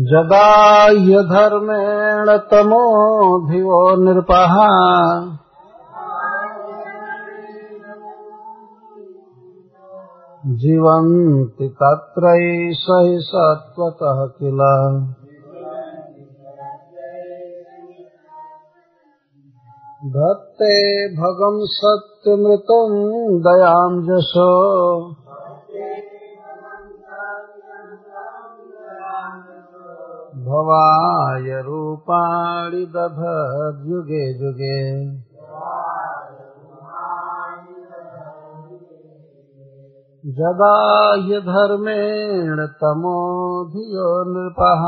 जदा ह्यधर्मेण तमोधिवो नृपः। जीवन्ति तत्रैष हि सत्त्वतः किल। धत्ते भगं सत्यमृतं दयां जशो भवाय रूपाणि दधद्युगे जुगे जदा ह्यधर्मेण तमो धियो नृपः।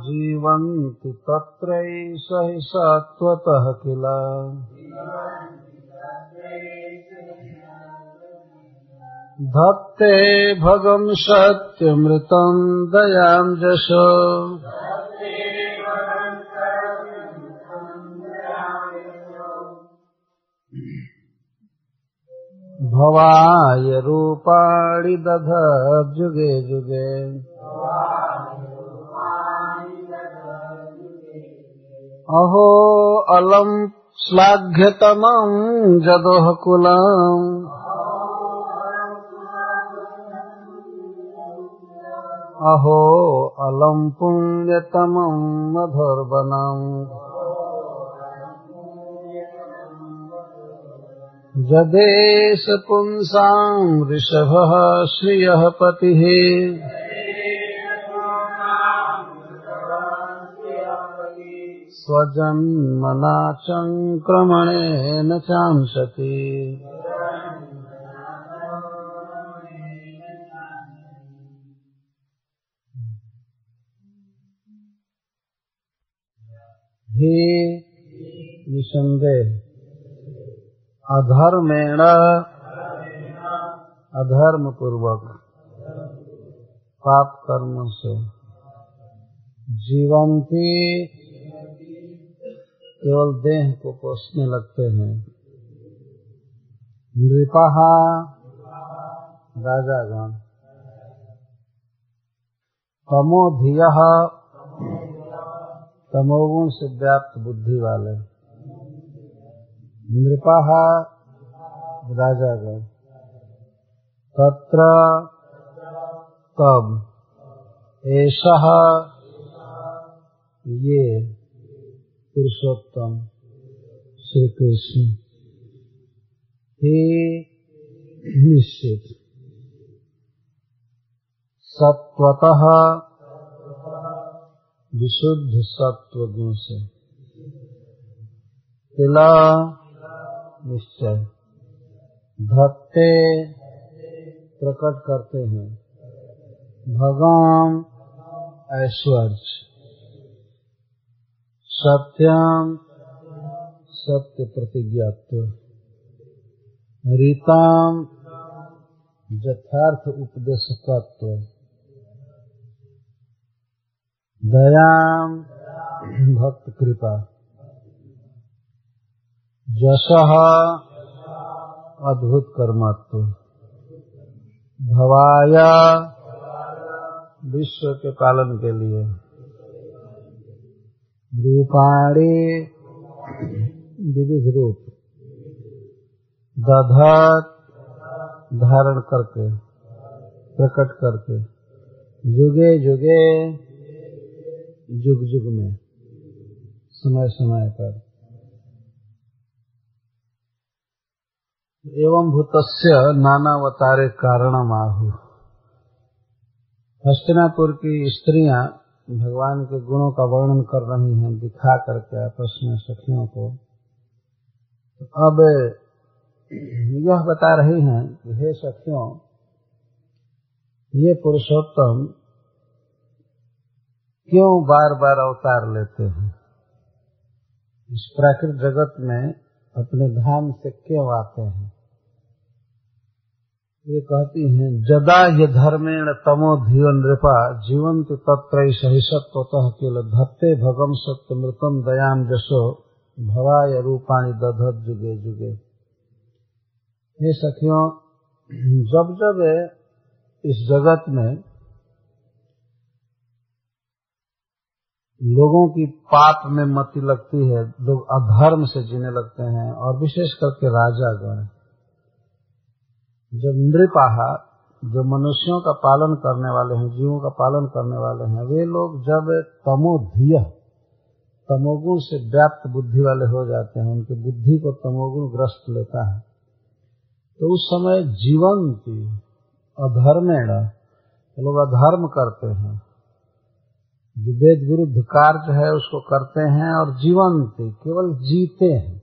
जीवन्ति तत्रैष हि सत्त्वतः किल। धत्ते भगं सत्यमृतं दयां जशो। भवाय रूपाणि दधजुगे जुगे अहो अलम् श्लाघ्यतमम् जदोः कुलम्। अहो अलम् पुण्यतमम् मधुर्वनम्। जदेश पुंसाम् ऋषभः श्रियः पतिः। स्वजन्मना चङ्क्रमणेन चांसति। हे निसंदेह। अधर्मेण। अधर्म पूर्वक पाप कर्म से जीवन की केवल देह को पोषने लगते हैं। नृपहा। राजागण। तमोधिय तमोगुण से व्याप्त बुद्धि वाले। नृपः राजागण। तत्र तब ऐसा ये पुरुषोत्तम श्री कृष्ण ही निश्चित। सत्वतः विशुद्ध सत्व गुण से। तिला निश्चय। भक्ते प्रकट करते हैं। भगवान ऐश्वर्य। सत्यम सत्य प्रतिज्ञात्व। रीताम यथार्थ उपदेशकत्व दयाम। भक्त कृपा। जश अद्भुत कर्मत्व। भवाया विश्व के पालन के लिए। रूपाणी विविध रूप। दधत धारण करके, प्रकट करके। जुगे जुगे जुग युग में समय समय पर। एवं भूतस्य नानावतारे कारणम आहु हस्तिनापुर की स्त्रियाँ भगवान के गुणों का वर्णन कर रही हैं, दिखा करके आपस में सखियों को। तो अब यह बता रही हैं कि हे सखियों, ये पुरुषोत्तम क्यों बार बार अवतार लेते हैं? इस प्राकृत जगत में अपने धाम से क्यों आते हैं? ये कहती हैं, जदा ये धर्मेण तमो धियो नृपा, जीवंत तत्र सहिषत्वतः किल धत्ते भगम सत्य मृतम दयाम जशो भवाय रूपाणी दधत जुगे जुगे। ये सखियों, जब जब इस जगत में लोगों की पाप में मति लगती है, लोग अधर्म से जीने लगते हैं और विशेष करके राजागण। जब नृपाहा, जो मनुष्यों का पालन करने वाले हैं, जीवों का पालन करने वाले हैं, वे लोग जब तमोधिय, तमोगुण से व्याप्त बुद्धि वाले हो जाते हैं, उनकी बुद्धि को तमोगुण ग्रस्त लेता है तो उस समय जीवन की अधर्मेण लोग अधर्म करते हैं। जो वेद विरुद्ध कार्य है, उसको करते हैं और जीवन थे केवल जीते हैं।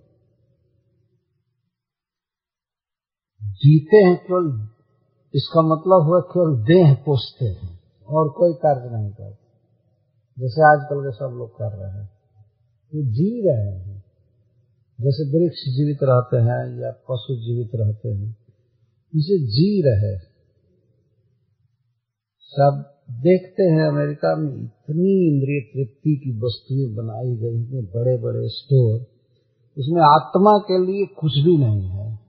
जीते हैं केवल, इसका मतलब हुआ केवल देह पोषते हैं, और कोई कार्य नहीं करते। जैसे आजकल के सब लोग कर रहे हैं। वो जी रहे हैं। जैसे वृक्ष जीवित रहते हैं या पशु जीवित रहते हैं, उसे जी रहे सब देखते हैं अमेरिका में इतनी इंद्रिय तृप्ति की वस्तुएँ बनाई गई, इतने बड़े बड़े स्टोर, उसमें आत्मा के लिए कुछ भी नहीं है,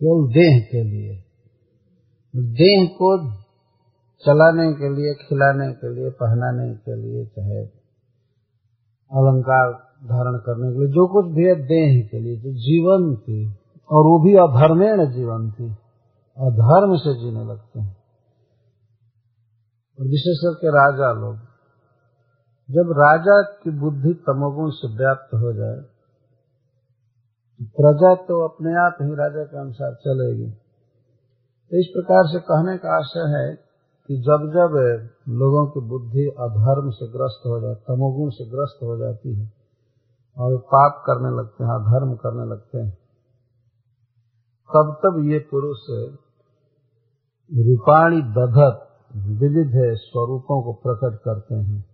केवल देह के लिए। देह को चलाने के लिए, खिलाने के लिए, पहनाने के लिए, चाहे अलंकार धारण करने के लिए, जो कुछ भी है देह के लिए, जो जीवन थी, और वो भी अधर्मेण जीवन थी, अधर्म से जीने लगते हैं। और विशेष करके राजा लोग, जब राजा की बुद्धि तमोगुण से व्याप्त हो जाए प्रजा तो अपने आप ही राजा के अनुसार चलेगी। तो इस प्रकार से कहने का आशय है कि जब जब लोगों की बुद्धि अधर्म से ग्रस्त हो जाती तमोगुण से ग्रस्त हो जाती है, और पाप करने लगते हैं, अधर्म करने लगते हैं, तब तब ये पुरुष रूपाणी दधत विविध स्वरूपों को प्रकट करते हैं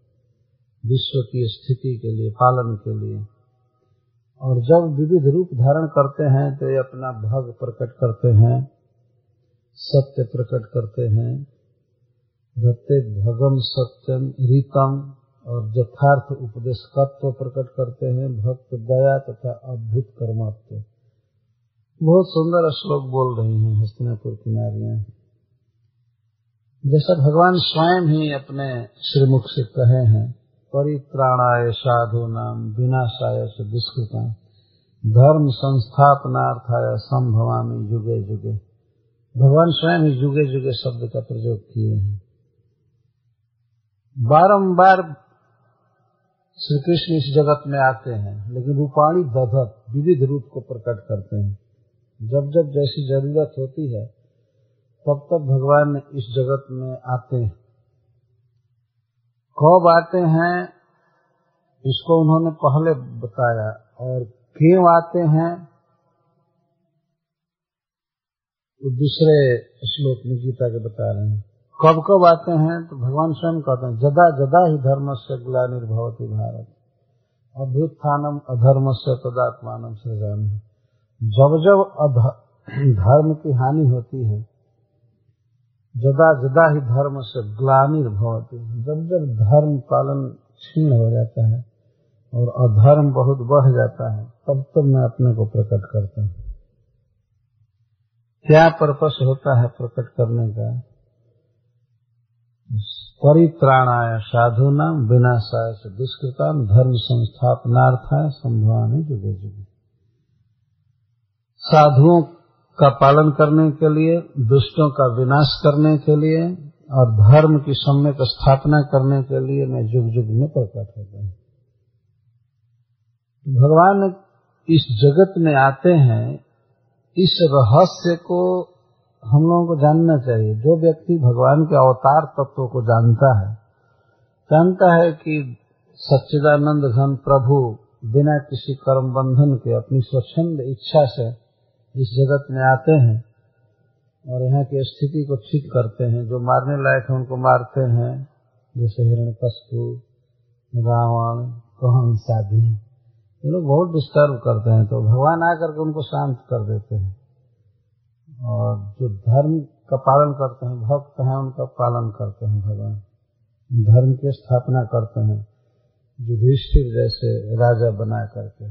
विश्व की स्थिति के लिए, पालन के लिए। और जब विविध रूप धारण करते हैं तो ये अपना भग प्रकट करते हैं, सत्य प्रकट करते हैं। धत्ते भगम सत्यम रीतम और यथार्थ उपदेशकत्व प्रकट करते हैं, भक्त दया तथा अद्भुत कर्मत्व। बहुत सुंदर श्लोक बोल रही हैं हस्तिनापुर की नारियाँ। जैसा भगवान स्वयं ही अपने श्रीमुख से कहे हैं, परित्राणाय साधु नाम विनाशाय से दुष्कृता, धर्म संस्थापनार्थाय संभवामी युगे युगे। भगवान स्वयं ही जुगे जुगे शब्द का प्रयोग किए हैं। बारंबार श्री कृष्ण इस जगत में आते हैं, लेकिन रूपाणी दधत विविध रूप को प्रकट करते हैं। जब जब जैसी ज़रूरत होती है तब तक भगवान इस जगत में आते हैं। कब आते हैं, इसको उन्होंने पहले बताया और क्यों आते हैं, वो दूसरे श्लोक में गीता के बता रहे हैं। कब कब आते हैं तो भगवान स्वयं कहते हैं, जदा जदा ही धर्म से गुला निर्भवती भारत। अभ्युत्थानम अधर्म से तदात्मान सृजाम जब जब धर्म की हानि होती है जदा जदा ही धर्म से ग्लानिर्भवती जब जब धर्म पालन क्षीण हो जाता है और अधर्म बहुत बढ़ जाता है, तब तब मैं अपने को प्रकट करता हूँ। क्या पर्पस होता है प्रकट करने का? परित्राणाय साधु नाम विनाशाय से दुष्कृताम धर्म संस्थापनार्थाय संभवामी जुगे जुगे। साधुओं का पालन करने के लिए, दुष्टों का विनाश करने के लिए और धर्म की सम्यक स्थापना करने के लिए मैं युग जुग में प्रकट हूँ भगवान इस जगत में आते हैं, इस रहस्य को हम लोगों को जानना चाहिए। जो व्यक्ति भगवान के अवतार तत्व को जानता है जानता है कि सच्चिदानंद घन प्रभु बिना किसी कर्म बंधन के अपनी स्वच्छंद इच्छा से इस जगत में आते हैं और यहाँ की स्थिति को ठीक करते हैं, जो मारने लायक है उनको मारते हैं, जैसे हिरण कशपू रावण कंस आदि ये लोग बहुत डिस्टर्ब करते हैं तो भगवान आकर के उनको शांत कर देते हैं। और जो धर्म का पालन करते हैं, भक्त हैं, उनका पालन करते हैं भगवान। धर्म की स्थापना करते हैं, युधिष्ठिर जैसे राजा बना करके।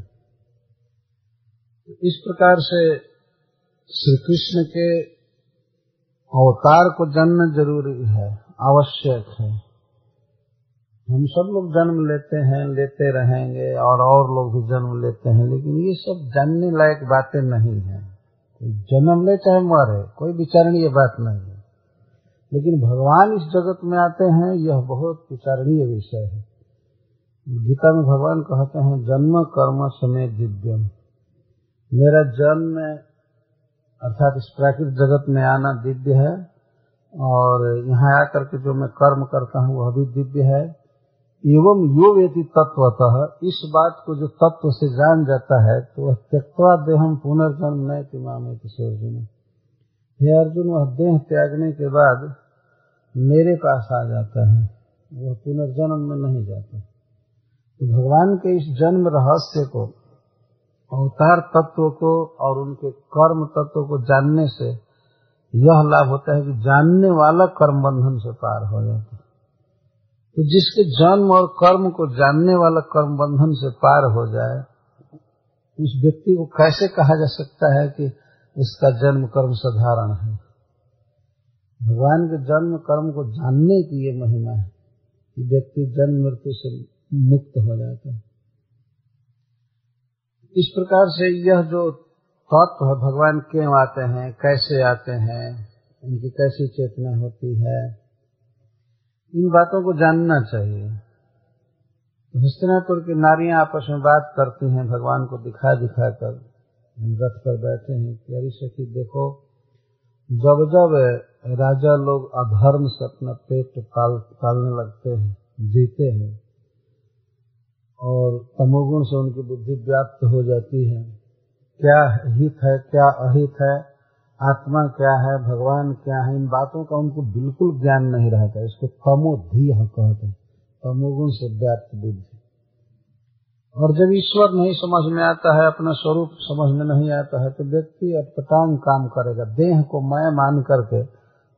इस प्रकार से श्री कृष्ण के अवतार को जानना ज़रूरी है, आवश्यक है। हम सब लोग जन्म लेते हैं, लेते रहेंगे और और लोग भी जन्म लेते हैं, लेकिन ये सब जानने लायक बातें नहीं है। जन्म ले चाहे मरे, कोई विचारणीय बात नहीं है। लेकिन भगवान इस जगत में आते हैं, यह बहुत विचारणीय विषय है। गीता में भगवान कहते हैं, जन्म कर्म समय दिव्यम। मेरा जन्म अर्थात इस प्राकृतिक जगत में आना दिव्य है, और यहाँ आकर के जो मैं कर्म करता हूँ, वह भी दिव्य है। एवं यो वेति तत्वतः इस बात को जो तत्व से जान जाता है तो वह त्यक्वा देहम पुनर्जन्म नए तिमाम अर्जुन हे अर्जुन, वह देह त्यागने के बाद मेरे पास आ जाता है, वह पुनर्जन्म में नहीं जाता। तो भगवान के इस जन्म रहस्य को अवतार तत्व को और उनके कर्म तत्व को जानने से यह लाभ होता है कि जानने वाला कर्म बंधन से पार हो जाता है। तो जिसके जन्म और कर्म को जानने वाला कर्म बंधन से पार हो जाए, उस व्यक्ति को कैसे कहा जा सकता है कि उसका जन्म कर्म साधारण है? भगवान के जन्म कर्म को जानने की ये महिमा है कि व्यक्ति जन्म मृत्यु से मुक्त हो जाता है। इस प्रकार से यह जो तत्व है, भगवान क्यों आते हैं, कैसे आते हैं उनकी कैसी चेतना होती है, इन बातों को जानना चाहिए। तो हस्तिनापुर की नारियाँ आपस में बात करती हैं, भगवान को दिखा दिखा कर रथ पर बैठे हैं अरे सखी देखो। जब जब राजा लोग अधर्म से अपना पेट पाल, पालने लगते हैं, जीते हैं और तमोगुण से उनकी बुद्धि व्याप्त हो जाती है। क्या हित है, क्या अहित है, आत्मा क्या है, भगवान क्या है, इन बातों का उनको बिल्कुल ज्ञान नहीं रहता। इसको तमोधी कहते हैं। तमोगुण से व्याप्त बुद्धि। और जब ईश्वर नहीं समझ में आता है, अपना स्वरूप समझ में नहीं आता है तो व्यक्ति अटपटांग काम करेगा। देह को मैं मान करके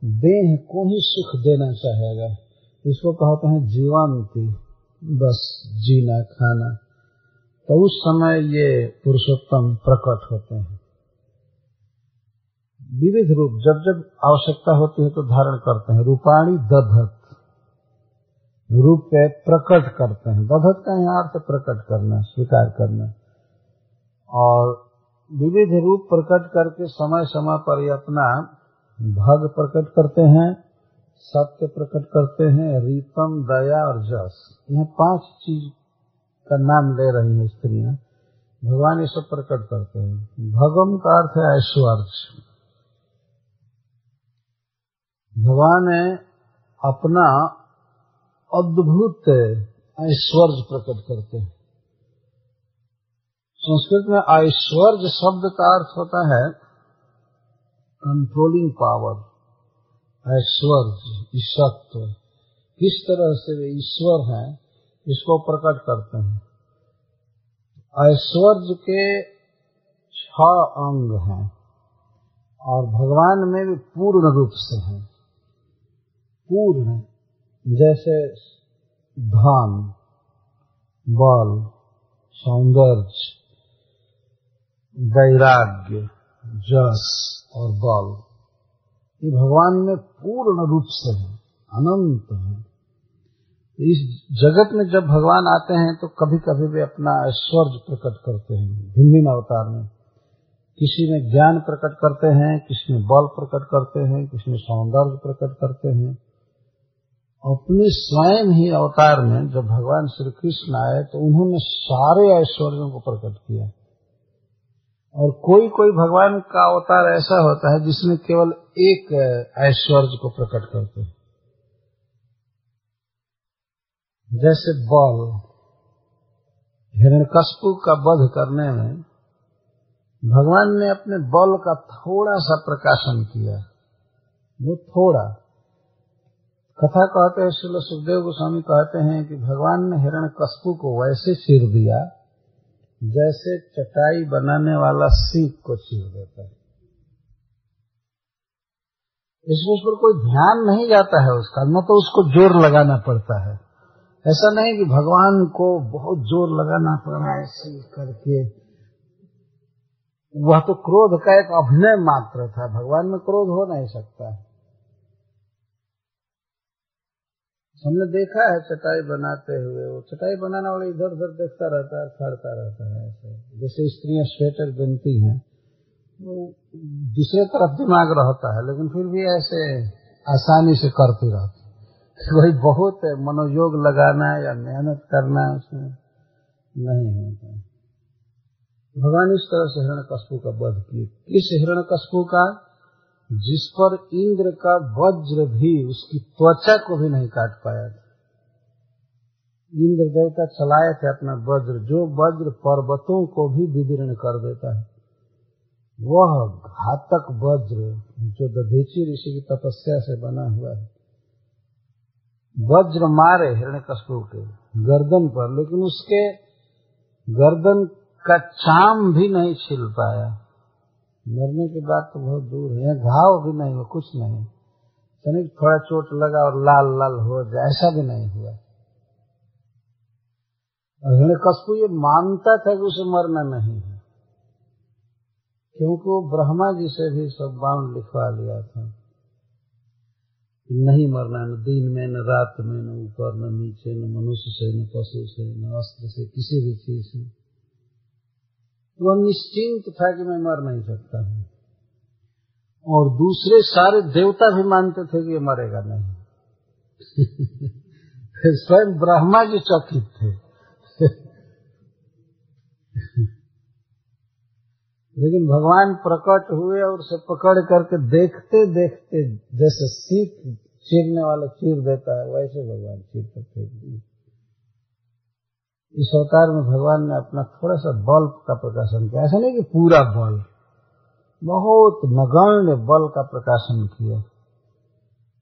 देह को ही सुख देना चाहेगा। इसको कहते हैं जीवंती। बस जीना खाना। तो उस समय ये पुरुषोत्तम प्रकट होते हैं। विविध रूप, जब जब आवश्यकता होती है तो धारण करते हैं। रूपाणी दधत, रूप पे प्रकट करते हैं। दधत का यहाँ अर्थ प्रकट करना, स्वीकार करना। और विविध रूप प्रकट करके समय समय पर ये अपना भग प्रकट करते हैं। सत्य प्रकट करते हैं, रीतम, दया और जस। यह पाँच चीज़ का नाम ले रही है स्त्रियाँ। भगवान ये सब प्रकट करते हैं। भगम का अर्थ है ऐश्वर्य। भगवान अपना अद्भुत ऐश्वर्य प्रकट करते हैं। संस्कृत में ऐश्वर्य शब्द का अर्थ होता है कंट्रोलिंग पावर ऐश्वर्य ईशत्व। किस तरह से वे ईश्वर हैं, इसको प्रकट करते हैं। ऐश्वर्य के छ अंग हैं और भगवान में भी पूर्ण रूप से हैं। पूर्ण, जैसे धन, बल, सौंदर्य, वैराग्य, जस और बल। ये भगवान में पूर्ण रूप से है, अनंत है। इस जगत में जब भगवान आते हैं तो कभी कभी वे अपना ऐश्वर्य प्रकट करते हैं भिन्न भिन्न अवतार में। किसी में ज्ञान प्रकट करते हैं, किसी में बल प्रकट करते हैं, किसी में सौंदर्य प्रकट करते हैं। अपने स्वयं ही अवतार में जब भगवान श्री कृष्ण आए तो उन्होंने सारे ऐश्वर्यों को प्रकट किया। और कोई कोई भगवान का अवतार ऐसा होता है जिसमें केवल एक ऐश्वर्य को प्रकट करते हैं। जैसे बल हिरण्यकशपु का वध करने में भगवान ने अपने बल का थोड़ा सा प्रकाशन किया। वो थोड़ा। कथा कहते हैं श्री सुखदेव गोस्वामी कहते हैं कि भगवान ने हिरण कस्पू को वैसे सिर दिया जैसे चटाई बनाने वाला सीख को चीर देता है। इसमें उस पर कोई ध्यान नहीं जाता है उसका, न तो उसको ज़ोर लगाना पड़ता है। ऐसा नहीं कि भगवान को बहुत ज़ोर लगाना पड़ रहा है ऐसे करके। वह तो क्रोध का एक अभिनय मात्र था, भगवान में क्रोध हो नहीं सकता हमने देखा है चटाई बनाते हुए, वो चटाई बनाने वाले इधर उधर देखता रहता है खड़ता रहता है ऐसे। जैसे स्त्रियाँ स्वेटर बनती हैं, वो दूसरे तरफ़ दिमाग रहता है, लेकिन फिर भी ऐसे आसानी से करती रहती है। वही बहुत है, मनोयोग लगाना या मेहनत करना उसमें नहीं होता भगवान इस तरह से हिरण कस्पू का वध किए। किस हिरण कस्पू का? जिस पर इंद्र का वज्र भी, उसकी त्वचा को भी नहीं काट पाया था। इंद्र देवता चलाए थे अपना वज्र, जो वज्र पर्वतों को भी विदीर्ण कर देता है, वह घातक वज्र जो दधीची ऋषि की तपस्या से बना हुआ है। वज्र मारे हिरण्य कशपू के गर्दन पर, लेकिन उसके गर्दन का चाम भी नहीं छिल पाया। मरने के बाद तो बहुत दूर है। घाव भी नहीं हुआ, कुछ नहीं। तनिक थोड़ा चोट लगा और लाल लाल हो जाए, ऐसा भी नहीं हुआ। और हिरण्य कशपू ये मानता था कि उसे मरना नहीं है। क्योंकि वो ब्रह्मा जी से भी सब बाण लिखवा लिया था। नहीं मरना न दिन में, न रात में, न ऊपर, न नीचे, न मनुष्य से, न पशु से, न अस्त्र से, किसी भी चीज़ से। वो निश्चिंत था कि मैं मर नहीं सकता हूँ। और दूसरे सारे देवता भी मानते थे कि मरेगा नहीं। स्वयं ब्रह्मा जी चकित थे। लेकिन भगवान प्रकट हुए और उसे पकड़ करके देखते देखते जैसे सीख चीरने वाला चीर देता है, वैसे भगवान चीर कर फेंक दिए। इस अवतार में भगवान ने अपना थोड़ा सा बल का प्रकाशन किया। ऐसा नहीं कि पूरा बल, बहुत नगण्य बल का प्रकाशन किया।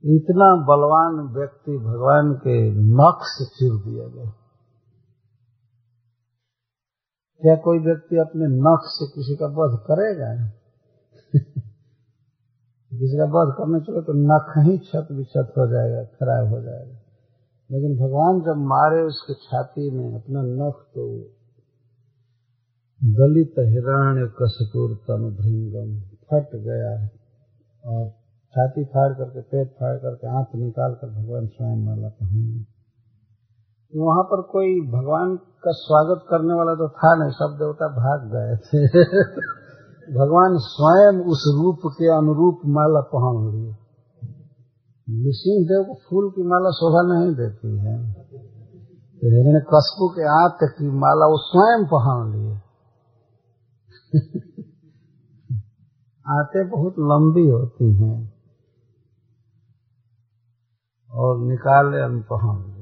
इतना बलवान व्यक्ति भगवान के नख से चीर दिया गया। क्या कोई व्यक्ति अपने नख से किसी का वध करेगा? किसी का वध करने चले तो नख ही छत विछत हो जाएगा, खराब हो जाएगा। लेकिन भगवान जब मारे उसके छाती में अपना नख तो दलित हिरण्य कसकुर तन भृंगम फट गया और छाती फाड़ करके, पेट फाड़ करके आँख निकाल कर भगवान स्वयं माला पहनेंगे वहाँ पर कोई भगवान का स्वागत करने वाला तो था नहीं, सब देवता भाग गए थे। भगवान स्वयं उस रूप के अनुरूप माला पहन लिए। नृसिंह देव को फूल की माला शोभा नहीं देती है। हिरण्य कस्बू के आत की माला वो स्वयं पहन लिए। आते बहुत लंबी होती हैं। और निकाले हम पहन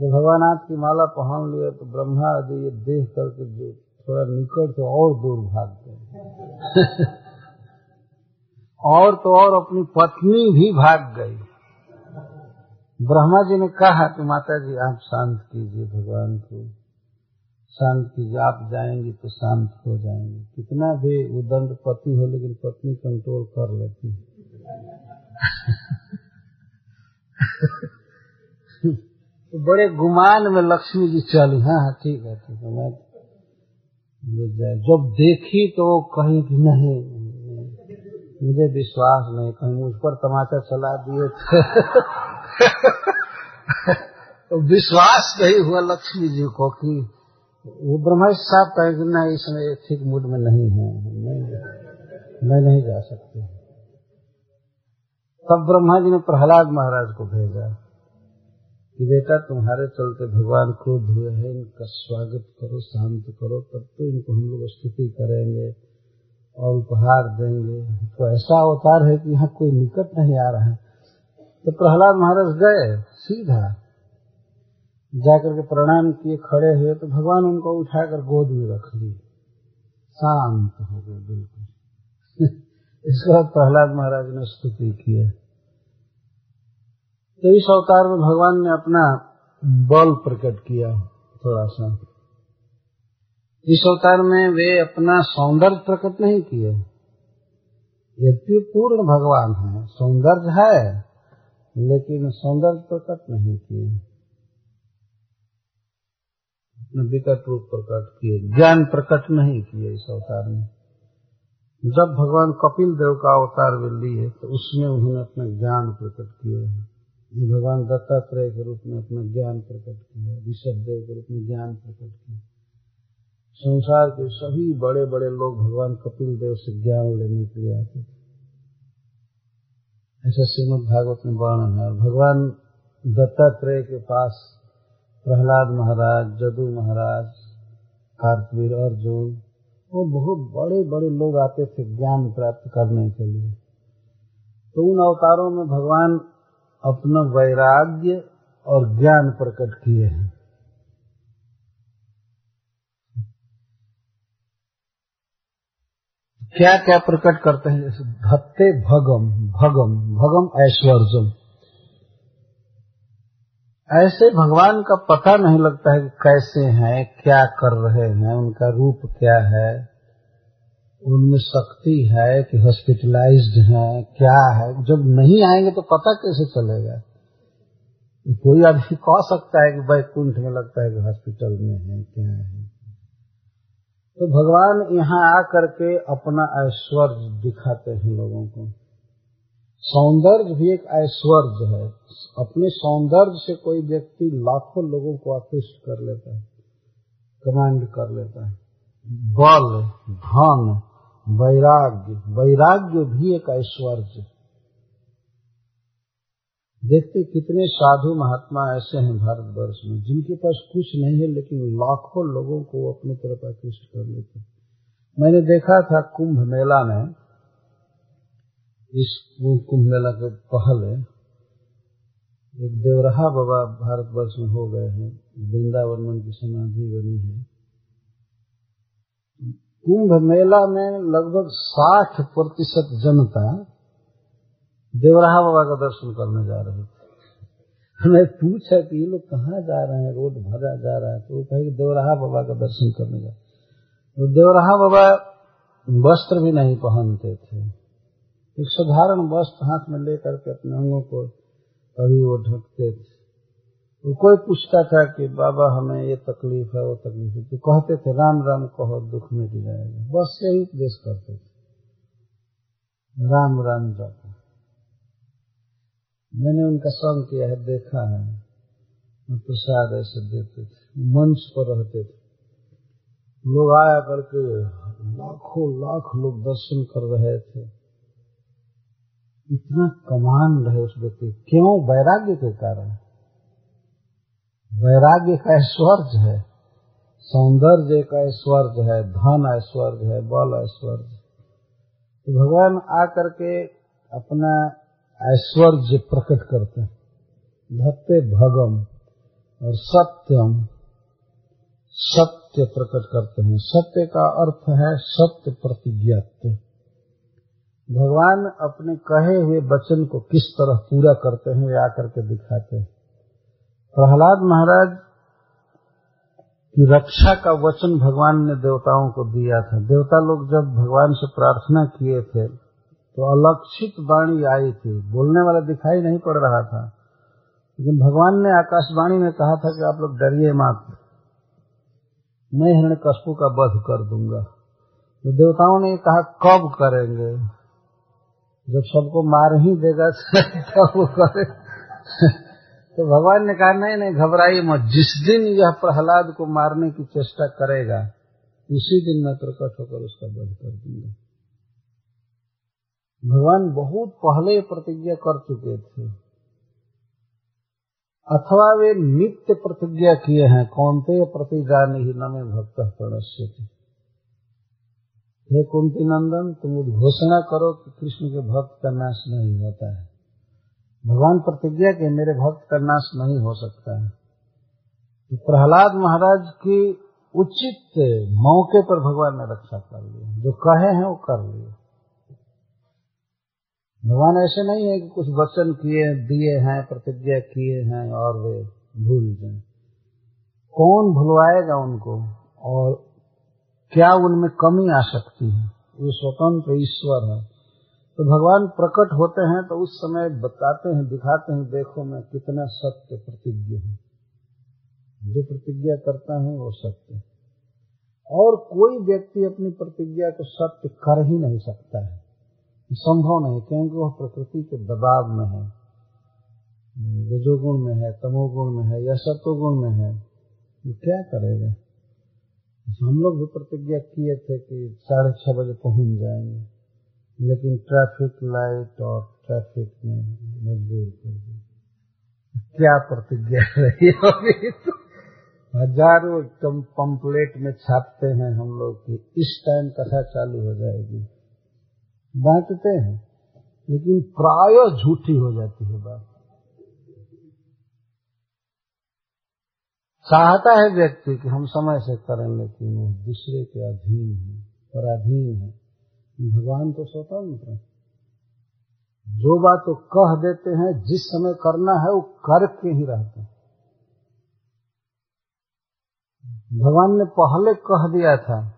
जब भगवान आप की माला पहन लिए तो ब्रह्मा आदि ये देख करके जो थोड़ा निकट तो और दूर भाग गए और तो और अपनी पत्नी भी भाग गई। ब्रह्मा जी ने कहा कि माता जी आप शांत कीजिए भगवान को। शांत कीजिए, आप जाएँगी तो शांत हो जाएँगे। कितना भी उदंड पति हो, लेकिन पत्नी कंट्रोल कर लेती है। तो बड़े गुमान में लक्ष्मी जी चली। हाँ हाँ ठीक है ठीक है, मैं जब देखी तो कहीं भी नहीं। मुझे विश्वास नहीं, कहीं मुझ पर तमाचा चला दिए तो। विश्वास नहीं हुआ लक्ष्मी जी को कि वो ब्रह्मा साहब कहे कि नहीं, इसमें ठीक मूड में नहीं है, नहीं, मैं नहीं जा सकती। तब ब्रह्मा जी ने प्रहलाद महाराज को भेजा कि बेटा तुम्हारे चलते भगवान क्रोध हुए हैं, इनका स्वागत करो, शांत करो, तब तो इनको हम लोग स्तुति करेंगे। और उपहार देंगे। तो ऐसा अवतार है कि यहाँ कोई निकट नहीं आ रहा है। तो प्रहलाद महाराज गए सीधा। जाकर के प्रणाम किए, खड़े हुए तो भगवान उनको उठाकर गोद में रख लिए। शांत हो गए बिल्कुल। इसके बाद प्रहलाद महाराज ने स्तुति की है। तो इस अवतार में भगवान ने अपना बल प्रकट किया थोड़ा सा। इस अवतार में वे अपना सौंदर्य प्रकट नहीं किए। यद्य पूर्ण भगवान है, सौंदर्य है, लेकिन सौंदर्य प्रकट नहीं किए। विकट रूप प्रकट किए, ज्ञान प्रकट नहीं किए इस अवतार में। जब भगवान कपिल देव का अवतार वे लिए तो उसमें उन्होंने अपना ज्ञान प्रकट किए हैं। भगवान दत्तात्रेय के रूप में अपना ज्ञान प्रकट किया ऋषभ देव के रूप में ज्ञान प्रकट किया संसार के सभी बड़े बड़े लोग भगवान कपिल देव से ज्ञान लेने के लिए आते थे। ऐसा श्रीमद भागवत में वर्णन है, भगवान दत्तात्रेय के पास प्रहलाद महाराज, जदू महाराज कार्तवीर अर्जुन, वो बहुत बड़े बड़े लोग आते थे ज्ञान प्राप्त करने के लिए। तो उन अवतारों में भगवान अपना वैराग्य और ज्ञान प्रकट किए हैं। क्या क्या प्रकट करते हैं? जैसे भत्ते भगम भगम भगम ऐश्वर्यम ऐसे भगवान का पता नहीं लगता है कि कैसे हैं, क्या कर रहे हैं, उनका रूप क्या है। उनमें शक्ति है कि हॉस्पिटलाइज्ड है, क्या है। जब नहीं आएँगे तो पता कैसे चलेगा? कोई आदमी कह सकता है कि बैकुंठ में लगता है कि हॉस्पिटल में है, क्या है। तो भगवान यहाँ आकर के अपना ऐश्वर्य दिखाते हैं लोगों को। सौंदर्य भी एक ऐश्वर्य है। अपने सौंदर्य से कोई व्यक्ति लाखों लोगों को आकृष्ट कर लेता है, कमांड कर लेता है। बल, धन, वैराग्य वैराग्य भी एक ऐश्वर्य देखते कितने साधु महात्मा ऐसे हैं भारतवर्ष में, जिनके पास कुछ नहीं है, लेकिन लाखों लोगों को अपनी तरफ़ आकृष्ट कर लेते मैंने देखा था कुंभ मेला में, इस कुंभ मेला के पहले एक देवराहा बाबा भारतवर्ष में हो गए हैं, वृंदावन में उनकी समाधि बनी है। कुंभ मेला में लगभग साठ प्रतिशत जनता देवराहा बाबा का दर्शन करने जा रहे थे। हमें पूछा कि ये लोग कहाँ जा रहे हैं? रोड भरा जा रहा है। तो वो कहे देवराहा बाबा का दर्शन करने जा तो देवराहा बाबा वस्त्र भी नहीं पहनते थे। एक साधारण वस्त्र हाथ में लेकर के अपने अंगों को कभी वो ढकते थे। तो कोई पूछता था कि बाबा, हमें ये तकलीफ़ है, वो तकलीफ़ है। तो कहते थे, राम राम कहो, दुख मिट जाएगा। बस यही उपदेश करते थे। राम राम जाता। मैंने उनका संग किया है, देखा है। प्रसाद ऐसे देते थे, मंच पर रहते थे। लोग आया करके लाखों, लाख लोग दर्शन कर रहे थे। इतना कमान रहे उस व्यक्ति। क्यों? वैराग्य के कारण। वैराग्य का ऐश्वर्य है। सौंदर्य का ऐश्वर्य है। धन ऐश्वर्य है। बल ऐश्वर्य तो भगवान आकर के अपना ऐश्वर्य प्रकट करते हैं। भक्ते भगम और सत्यम सत्य प्रकट करते हैं। सत्य का अर्थ है सत्य प्रतिज्ञात्य। भगवान अपने कहे हुए वचन को किस तरह पूरा करते हैं, वे आकर के दिखाते हैं। प्रहलाद महाराज की रक्षा का वचन भगवान ने देवताओं को दिया था। देवता लोग जब भगवान से प्रार्थना किए थे तो अलक्षित वाणी आई थी। बोलने वाला दिखाई नहीं पड़ रहा था। लेकिन भगवान ने आकाशवाणी में कहा था कि आप लोग डरिए मत। मैं हिरण्य कशपू का वध कर दूँगा। तो देवताओं ने कहा, कब करेंगे? जब सबको मार ही देगा, तब करे। तो भगवान ने कहा, नहीं नहीं, घबराइए मत। जिस दिन यह प्रहलाद को मारने की चेष्टा करेगा, उसी दिन मैं प्रकट होकर उसका वध कर दूँगा। भगवान बहुत पहले प्रतिज्ञा कर चुके थे। अथवा वे नित्य प्रतिज्ञा किए हैं कौनते प्रतिजान ही न में भक्त प्रणश्य हे कुंती नंदन तुम घोषणा करो कि कृष्ण के भक्त का नाश नहीं होता है। भगवान प्रतिज्ञा के मेरे भक्त का नाश नहीं हो सकता है। तो प्रहलाद महाराज की उचित मौके पर भगवान ने रक्षा कर लिया जो कहे हैं, वो कर लिए। भगवान ऐसे नहीं है कि कुछ वचन किए, दिए हैं, प्रतिज्ञा किए हैं और वे भूल जाए। कौन भुलवाएगा उनको और क्या उनमें कमी आ सकती है? वे स्वतंत्र ईश्वर है। तो भगवान प्रकट होते हैं तो उस समय बताते हैं, दिखाते हैं, देखो मैं कितना सत्य प्रतिज्ञ हूँ। जो प्रतिज्ञा करता हूँ वो सत्य और कोई व्यक्ति अपनी प्रतिज्ञा को सत्य कर ही नहीं सकता है। संभव नहीं, क्योंकि वह प्रकृति के दबाव में है। रजोगुण में है, तमोगुण में है, या सत्वगुण में है क्या करेगा? हम लोग भी प्रतिज्ञा किए थे कि साढ़े छह बजे पहुँच जाएँगे, लेकिन ट्रैफ़िक लाइट और ट्रैफ़िक ने मजबूर कर दिया। क्या प्रतिज्ञा रही अभी तो? हज़ारों पंपलेट में छापते हैं हम लोग कि इस टाइम कथा चालू हो जाएगी। बांटते हैं, लेकिन प्राय झूठी हो जाती है बात। चाहता है व्यक्ति कि हम समय से करें लेकिन वो दूसरे के अधीन है, पराधीन है। भगवान तो स्वतंत्र है जो बात तो कह देते हैं, जिस समय करना है, वो करके ही रहते हैं। भगवान ने पहले कह दिया था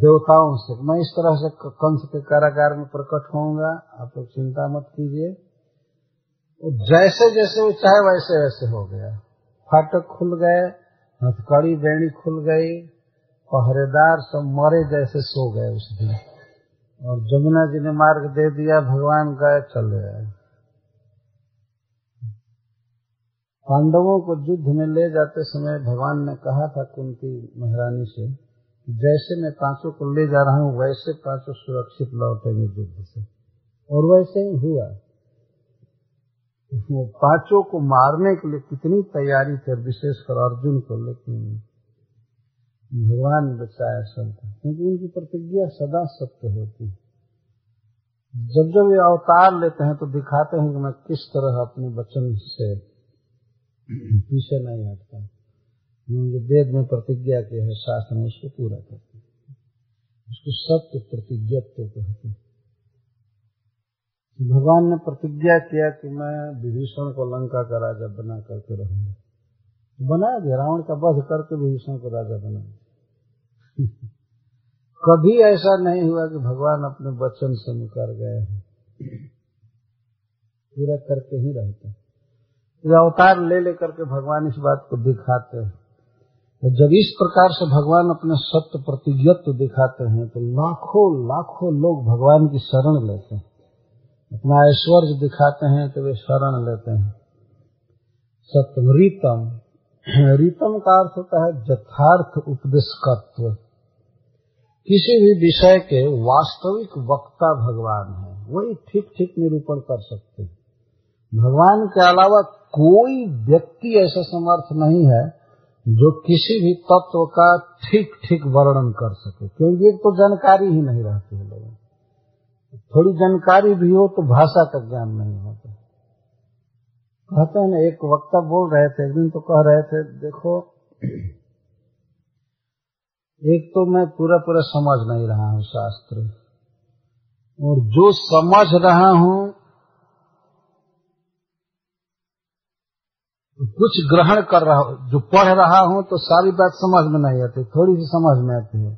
देवताओं से। मैं इस तरह से कंस के कारागार में प्रकट होऊँगा। आप लोग चिंता मत कीजिए। जैसे जैसे वो चाहे वैसे वैसे हो गया। फाटक खुल गए, हथकड़ी बेणी खुल गई, पहरेदार सब मरे जैसे सो गए उस दिन। और जमुना जी ने मार्ग दे दिया, भगवान गए, चले आए। पांडवों को युद्ध में ले जाते समय भगवान ने कहा था कुंती महारानी से जैसे मैं पाँचों को ले जा रहा हूँ, वैसे पाँचों सुरक्षित लौटेंगे युद्ध से। और वैसे ही हुआ। वो पाँचों को मारने के लिए कितनी तैयारी थी, विशेषकर अर्जुन को, लेकिन भगवान बचाया सबको क्योंकि उनकी प्रतिज्ञा सदा सत्य होती है। जब जब ये अवतार लेते हैं तो दिखाते हैं कि मैं किस तरह अपने वचन से पीछे नहीं हटता। जो वेद में प्रतिज्ञा के है, शास्त्र में उसको पूरा करते उसको सत्य प्रतिज्ञत्व कहते हैं। भगवान ने प्रतिज्ञा किया कि मैं विभीषण को लंका का राजा बना करके रहूँगा। बना दिया रावण का वध करके विभीषण को राजा बना कभी ऐसा नहीं हुआ कि भगवान अपने वचन से मुकर गए हैं। पूरा करके ही रहते ये अवतार ले लेकर के भगवान इस बात को दिखाते हैं। तो जब इस प्रकार से भगवान अपने सत्य प्रतिज्ञत्व दिखाते हैं तो लाखों लाखों लोग भगवान की शरण लेते हैं। अपना ऐश्वर्य दिखाते हैं तो वे शरण लेते हैं। सत्यम रीतम। रीतम का अर्थ होता है यथार्थ उपदेशकत्व। किसी भी विषय के वास्तविक वक्ता भगवान है, वही ठीक ठीक निरूपण कर सकते हैं। भगवान के अलावा कोई व्यक्ति ऐसा समर्थ नहीं है जो किसी भी तत्व का ठीक ठीक वर्णन कर सके, क्योंकि एक तो जानकारी ही नहीं रहती है लोगों थोड़ी जानकारी भी हो तो भाषा का ज्ञान नहीं होता। कहते हैं ना, एक वक्ता बोल रहे थे, एक दिन तो कह रहे थे, देखो, एक तो मैं पूरा पूरा समझ नहीं रहा हूँ शास्त्र, और जो समझ रहा हूँ कुछ ग्रहण कर रहा हूँ जो पढ़ रहा हूँ तो सारी बात समझ में नहीं आती थोड़ी सी समझ में आती है।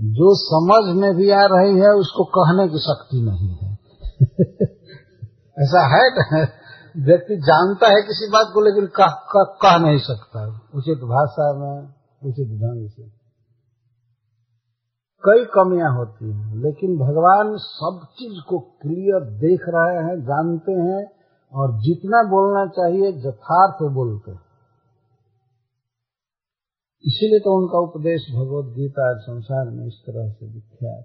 जो समझ में भी आ रही है उसको कहने की शक्ति नहीं है। ऐसा है व्यक्ति जानता है किसी बात को लेकिन कह, कह, कह नहीं सकता। उचित भाषा में उचित ढंग से। कई कमियाँ होती हैं लेकिन भगवान सब चीज़ को क्लियर देख रहे हैं जानते हैं और जितना बोलना चाहिए यथार्थ बोलते। इसीलिए तो उनका उपदेश भगवत गीता संसार में इस तरह से विख्यात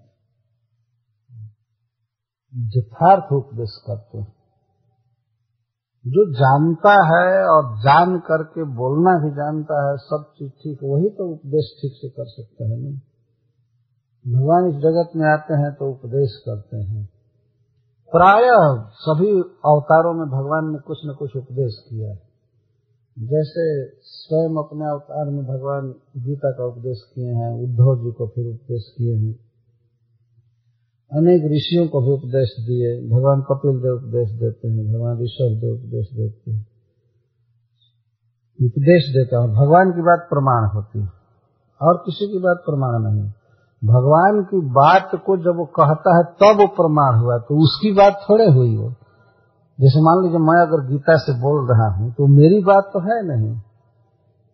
यथार्थ उपदेश करते जो जानता है और जान करके बोलना भी जानता है, सब चीज़ ठीक, वही तो उपदेश ठीक से कर सकता है नहीं भगवान इस जगत में आते हैं तो उपदेश करते हैं। प्राय सभी अवतारों में भगवान ने कुछ न कुछ उपदेश किया है। जैसे स्वयं अपने अवतार में भगवान गीता का उपदेश किए हैं, उद्धव जी को फिर उपदेश किए हैं। अनेक ऋषियों को भी उपदेश दिए, भगवान कपिल देव उपदेश देते हैं, भगवान ऋषभ देव उपदेश देते हैं। उपदेश देता हूँ भगवान की बात प्रमाण होती है। और किसी की बात प्रमाण नहीं भगवान की बात को जब वो कहता है, तब वो प्रमाण हुआ तो उसकी बात थोड़े हुई हो। जैसे मान लीजिए, मैं अगर गीता से बोल रहा हूँ तो मेरी बात तो है नहीं।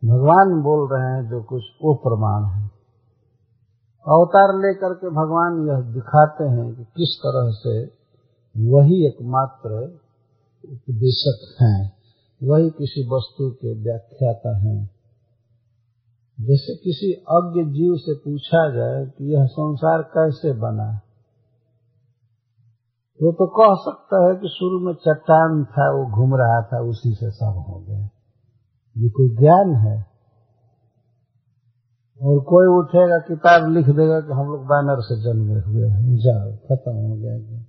भगवान बोल रहे हैं जो कुछ, वो प्रमाण है। अवतार लेकर के भगवान यह दिखाते हैं कि किस तरह से वही एकमात्र उपदेशक हैं, वही किसी वस्तु के व्याख्याता हैं। जैसे किसी अज्ञ जीव से पूछा जाए कि यह संसार कैसे बना वो तो कह सकता है कि शुरू में चट्टान था, वो घूम रहा था, उसी से सब हो गया। ये कोई ज्ञान है? और कोई उठेगा, किताब लिख देगा कि हम लोग बैनर से जन्मे हुए हैं, जाओ, खत्म हो गया।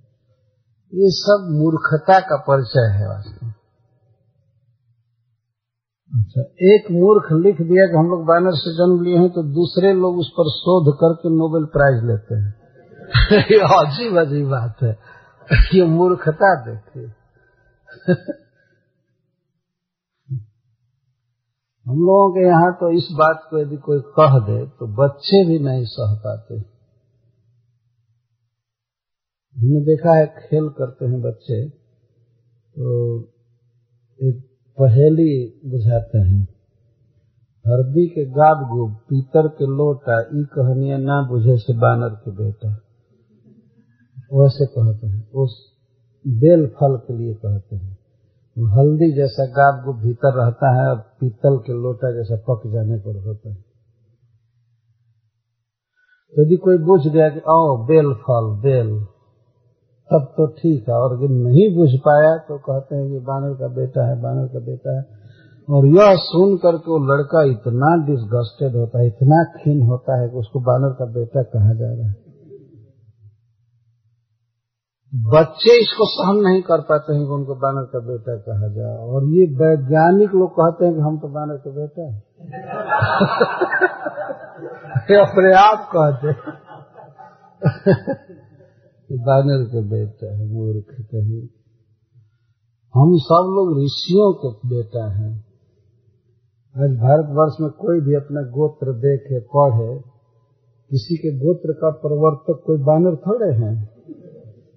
ये सब मूर्खता का परिचय है वास्तव अच्छा एक मूर्ख लिख दिया कि हम लोग बैनर से जन्म लिए हैं तो दूसरे लोग उस पर शोध करके नोबेल प्राइज लेते हैं। ये अजीब अजीब बात है। ये मूर्खता देखिए। हम लोगों के यहाँ तो इस बात को यदि कोई कह दे तो बच्चे भी नहीं सह पाते। हमने देखा है, खेल करते हैं बच्चे तो एक पहेली बुझाते हैं। हरदी के गाद गुब पीतर के लोटा, ई कहनिया ना बुझे से बानर के बेटा। वैसे कहते हैं, उस बेल फल के लिए कहते हैं। हल्दी जैसा गाद गुब भीतर रहता है और पीतल के लोटा जैसा पक जाने पर होता है। यदि कोई बुझ गया कि, ओ, बेल फल, बेल। तब तो ठीक है, और अगर नहीं बुझ पाया तो कहते हैं कि बानर का बेटा है, बानर का बेटा है। और यह सुन करके वो लड़का इतना डिसगस्टेड होता है, इतना खीन होता है कि उसको बानर का बेटा कहा जा रहा है। बच्चे इसको सहन नहीं कर पाते हैं कि उनको बानर का बेटा कहा जाए। और ये वैज्ञानिक लोग कहते हैं कि हम तो बानर का बेटा है। अपने आप कहते बानर के बेटा है, मूर्ख कहीं। हम सब लोग ऋषियों के बेटा हैं। आज भारतवर्ष में कोई भी अपना गोत्र देखे, पढ़े, किसी के गोत्र का प्रवर्तक कोई बानर थोड़े हैं।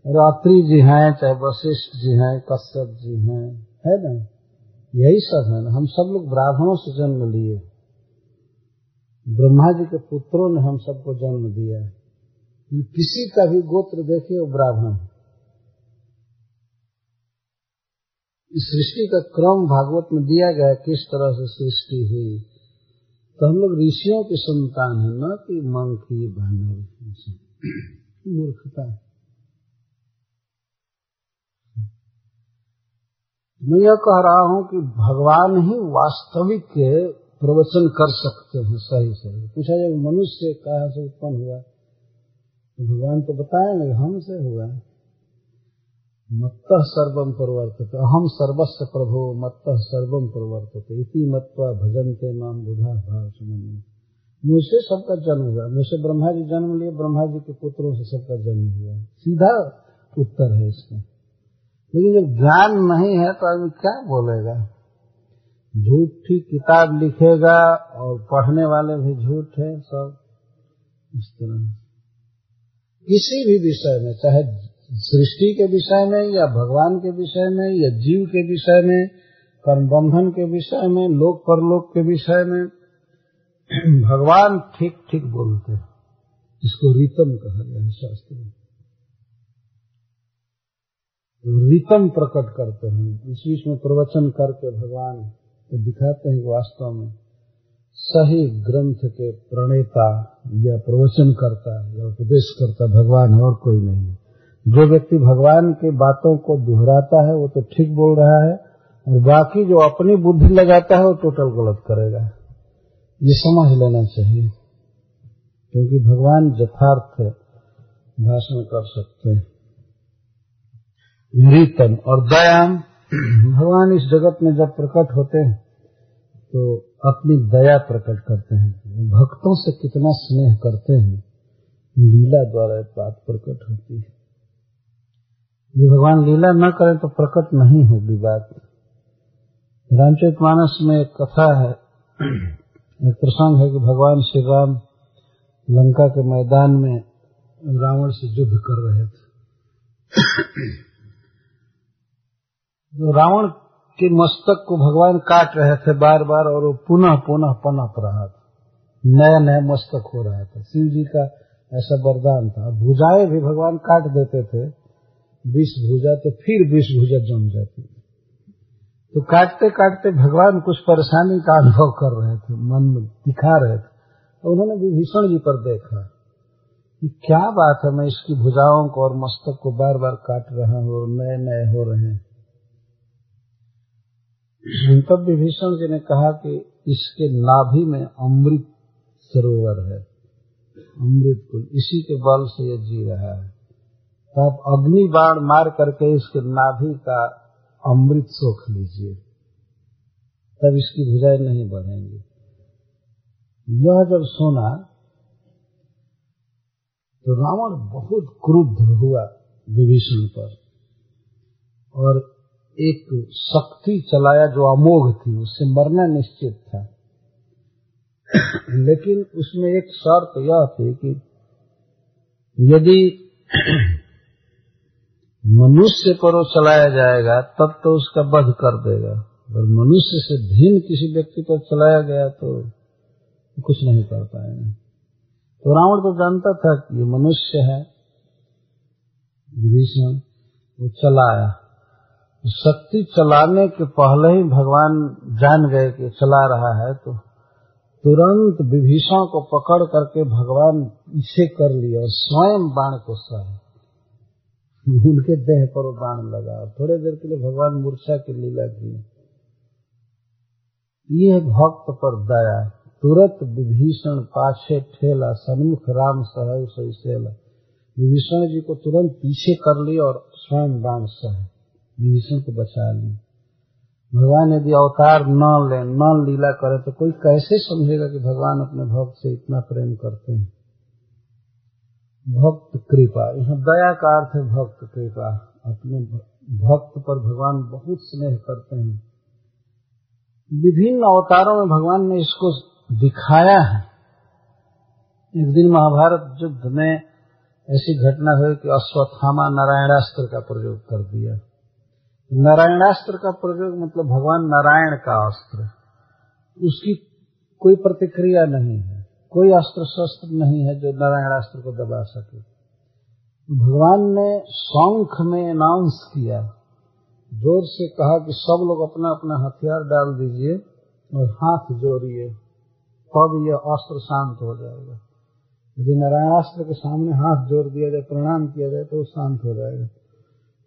रात्रि जी हैं, चाहे वशिष्ठ जी हैं, कश्यप जी हैं, है ना? यही सब है। ना हम सब लोग ब्राह्मणों से जन्म लिए। ब्रह्मा जी के पुत्रों ने हम सबको जन्म दिया। किसी का भी गोत्र देखिए, वो ब्राह्मण इस सृष्टि का क्रम भागवत में दिया गया किस तरह से सृष्टि हुई। तो हम लोग ऋषियों की संतान है, न कि मंकी बानर मूर्खता मैं यह कह रहा हूँ कि भगवान ही वास्तविक प्रवचन कर सकते हैं, सही सही पूछा जाए, मनुष्य कहा से उत्पन्न हुआ? तो भगवान तो बताएँगे हमसे हुआ। मत्त सर्वम प्रवर्तते। अहम सर्वस्व प्रभो, मत्त सर्वम प्रवर्तते। इति मत्वा भजनते नाम बुधा भाव सुमन मुझसे सबका जन्म हुआ। मुझसे ब्रह्मा जी जन्म लिए ब्रह्मा जी के पुत्रों से सबका जन्म हुआ। सीधा उत्तर है इसका। लेकिन जब ज्ञान नहीं है तो आदमी क्या बोलेगा? झूठी किताब लिखेगा और पढ़ने वाले भी झूठ है सब। इस तरह। किसी भी विषय में, चाहे सृष्टि के विषय में, या भगवान के विषय में, या जीव के विषय में कर्म बंधन के विषय में, लोक परलोक के विषय में, भगवान ठीक ठीक बोलते हैं। इसको रितम कहा गया है शास्त्र में। रितम प्रकट करते हैं। इस बीच में प्रवचन करके भगवान दिखाते हैं वास्तव में। सही ग्रंथ के प्रणेता या प्रवचन करता या उपदेश करता भगवान है और कोई नहीं है। जो व्यक्ति भगवान की बातों को दोहराता है, वो तो ठीक बोल रहा है, और बाकी जो अपनी बुद्धि लगाता है, वो टोटल गलत करेगा। ये समझ लेना चाहिए, क्योंकि भगवान यथार्थ भाषण कर सकते हैं। रीतम और दयाम। भगवान इस जगत में जब प्रकट होते हैं तो अपनी दया प्रकट करते हैं। भक्तों से कितना स्नेह करते हैं, लीला द्वारा बात प्रकट होती है। यदि भगवान लीला न करें तो प्रकट नहीं होगी बात। रामचरित मानस में एक कथा है, एक प्रसंग है कि भगवान श्री राम लंका के मैदान में रावण से युद्ध कर रहे थे। तो रावण के मस्तक को भगवान काट रहे थे बार बार और वो पुनः पुनः पनप रहा था। नया नया मस्तक हो रहा था। शिव जी का ऐसा वरदान था। भुजाएँ भी भगवान काट देते थे। बीस भुजा तो फिर बीस भुजा जम जाती तो काटते काटते भगवान कुछ परेशानी का अनुभव कर रहे थे, मन में दिखा रहे थे। तो उन्होंने विभीषण जी पर देखा कि क्या बात है, मैं इसकी भुजाओं को और मस्तक को बार बार काट रहा हूँ और नए नए हो रहे हैं। तब विभीषण जी ने कहा कि इसके नाभि में अमृत सरोवर है। अमृत कुल, इसी के बल से यह जी रहा है। तो आप अग्नि बाण मार करके इसके नाभि का अमृत सोख लीजिए। तब इसकी भुजाएँ नहीं बढ़ेंगी। यह जब सुना तो रावण बहुत क्रुद्ध हुआ विभीषण पर। और एक शक्ति चलाया जो अमोघ थी, उससे मरना निश्चित था। लेकिन उसमें एक शर्त यह थी कि यदि मनुष्य पर चलाया जाएगा, तब तो उसका वध कर देगा। अगर मनुष्य से भिन्न किसी व्यक्ति पर चलाया गया तो कुछ नहीं कर पाएगा। तो रावण तो जानता था कि ये मनुष्य है। विभीषण, वो चलाया। शक्ति चलाने के पहले ही भगवान जान गए कि चला रहा है तो तुरंत विभीषण को पकड़ करके भगवान पीछे कर लिया और स्वयं बाण को सह। उनके देह पर बाण लगा। थोड़े देर के लिए भगवान मूर्छा की लीला की। यह भक्त पर दया। तुरंत विभीषण पाछे ठेला, सन्मुख राम सह सेला विभीषण जी को तुरंत पीछे कर लिया और स्वयं बाण सह। विभीषण को बचा ली। भगवान यदि अवतार न ले, न लीला करे तो कोई कैसे समझेगा कि भगवान अपने भक्त से इतना प्रेम करते हैं? भक्त कृपा, यहाँ दया का अर्थ है भक्त कृपा। अपने भक्त पर भगवान बहुत स्नेह करते हैं। विभिन्न अवतारों में भगवान ने इसको दिखाया है। एक दिन महाभारत युद्ध में ऐसी घटना हुई कि अश्वत्थामा नारायणास्त्र का प्रयोग कर दिया। नारायणास्त्र का प्रयोग मतलब भगवान नारायण का अस्त्र। उसकी कोई प्रतिक्रिया नहीं है। कोई अस्त्र शस्त्र नहीं है जो नारायणास्त्र को दबा सके। भगवान ने शंख में अनाउंस किया। ज़ोर से कहा कि सब लोग अपना अपना हथियार डाल दीजिए और हाथ जोड़िए, तब यह अस्त्र शांत हो जाएगा। यदि नारायणास्त्र के सामने हाथ जोड़ दिया जाए, प्रणाम किया जाए तो वो शांत हो जाएगा।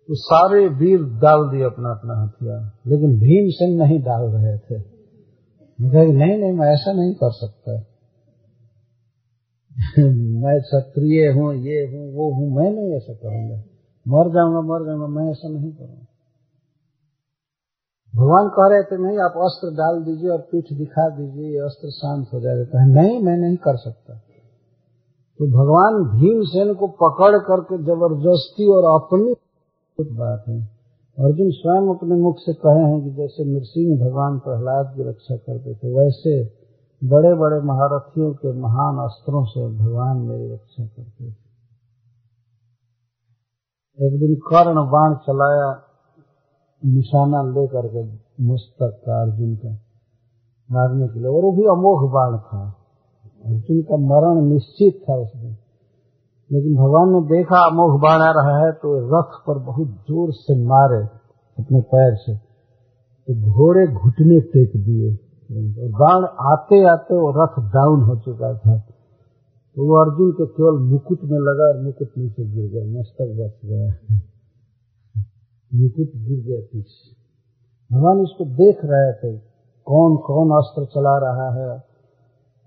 तो सारे वीर डाल दिए अपना अपना हथियार। लेकिन भीमसेन नहीं डाल रहे थे। नहीं नहीं, मैं ऐसा नहीं कर सकता। मैं क्षत्रिय हूँ, ये हूँ, वो हूँ, मैं नहीं ऐसा करूँगा। मर जाऊँगा मर जाऊँगा, मैं ऐसा नहीं करूँगा। भगवान कह रहे थे, नहीं, आप अस्त्र डाल दीजिए और पीठ दिखा दीजिए अस्त्र शांत हो जाएगा। कहे, नहीं, मैं नहीं कर सकता। तो भगवान भीमसेन को पकड़ करके ज़बरदस्ती और अपनी बात है। अर्जुन स्वयं अपने मुख से कहे हैं कि जैसे नृसिंह भगवान प्रहलाद की रक्षा करते थे, वैसे बड़े बड़े महारथियों के महान अस्त्रों से भगवान मेरी रक्षा करते थे। एक दिन कर्ण बाण चलाया, निशाना लेकर के मुस्तक का अर्जुन का मारने के लिए। और वो भी अमोघ बाण था। अर्जुन का मरण निश्चित था उस दिन। लेकिन भगवान ने देखा, अमोघ बाण आ रहा है तो रथ पर बहुत ज़ोर से मारे अपने पैर से। तो घोड़े घुटने टेक दिए। और बाण आते आते वो रथ डाउन हो चुका था। तो वो अर्जुन के केवल मुकुट में लगा और मुकुट नीचे गिर गया। मस्तक बच गया। मुकुट गिर गया पीछे। भगवान इसको देख रहे थे कौन कौन अस्त्र चला रहा है।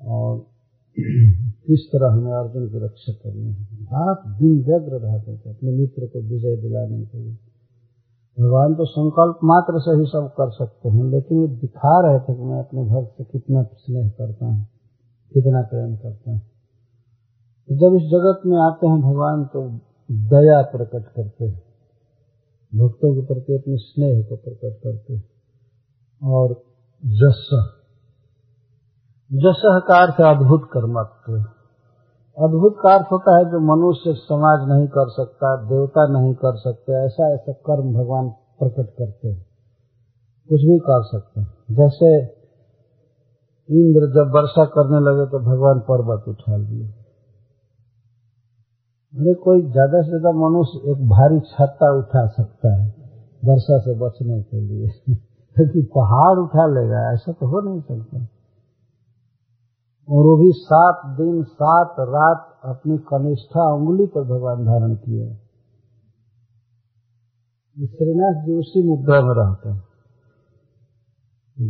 और किस तरह हमें अर्जुन की रक्षा करनी है। रात दिन व्यग्र रहते थे, अपने मित्र को विजय दिलाने के लिए। भगवान तो संकल्प मात्र से ही सब कर सकते हैं, लेकिन ये दिखा रहे थे कि मैं अपने भक्त से कितना स्नेह करता हूँ, कितना प्रेम करता हूँ। जब इस जगत में आते हैं भगवान तो दया प्रकट करते हैं। भक्तों के प्रति अपने स्नेह को प्रकट करते हैं। और जस जस का अर्थ अद्भुत कर्मत्व। अद्भुत का अर्थ होता है जो मनुष्य समाज नहीं कर सकता, देवता नहीं कर सकते, ऐसा ऐसा कर्म भगवान प्रकट करते हैं। कुछ भी कर सकते हैं। जैसे इंद्र जब वर्षा करने लगे तो भगवान पर्वत उठा लिए। अरे कोई ज़्यादा से ज़्यादा मनुष्य एक भारी छत्ता उठा सकता है वर्षा से बचने के लिए। क्योंकि पहाड़ उठा लेगा, ऐसा तो हो नहीं सकता। और वो भी सात दिन, सात रात अपनी कनिष्ठा उंगली पर भगवान धारण किए। श्रीनाथ जी उसी मुद्रा में रहते हैं।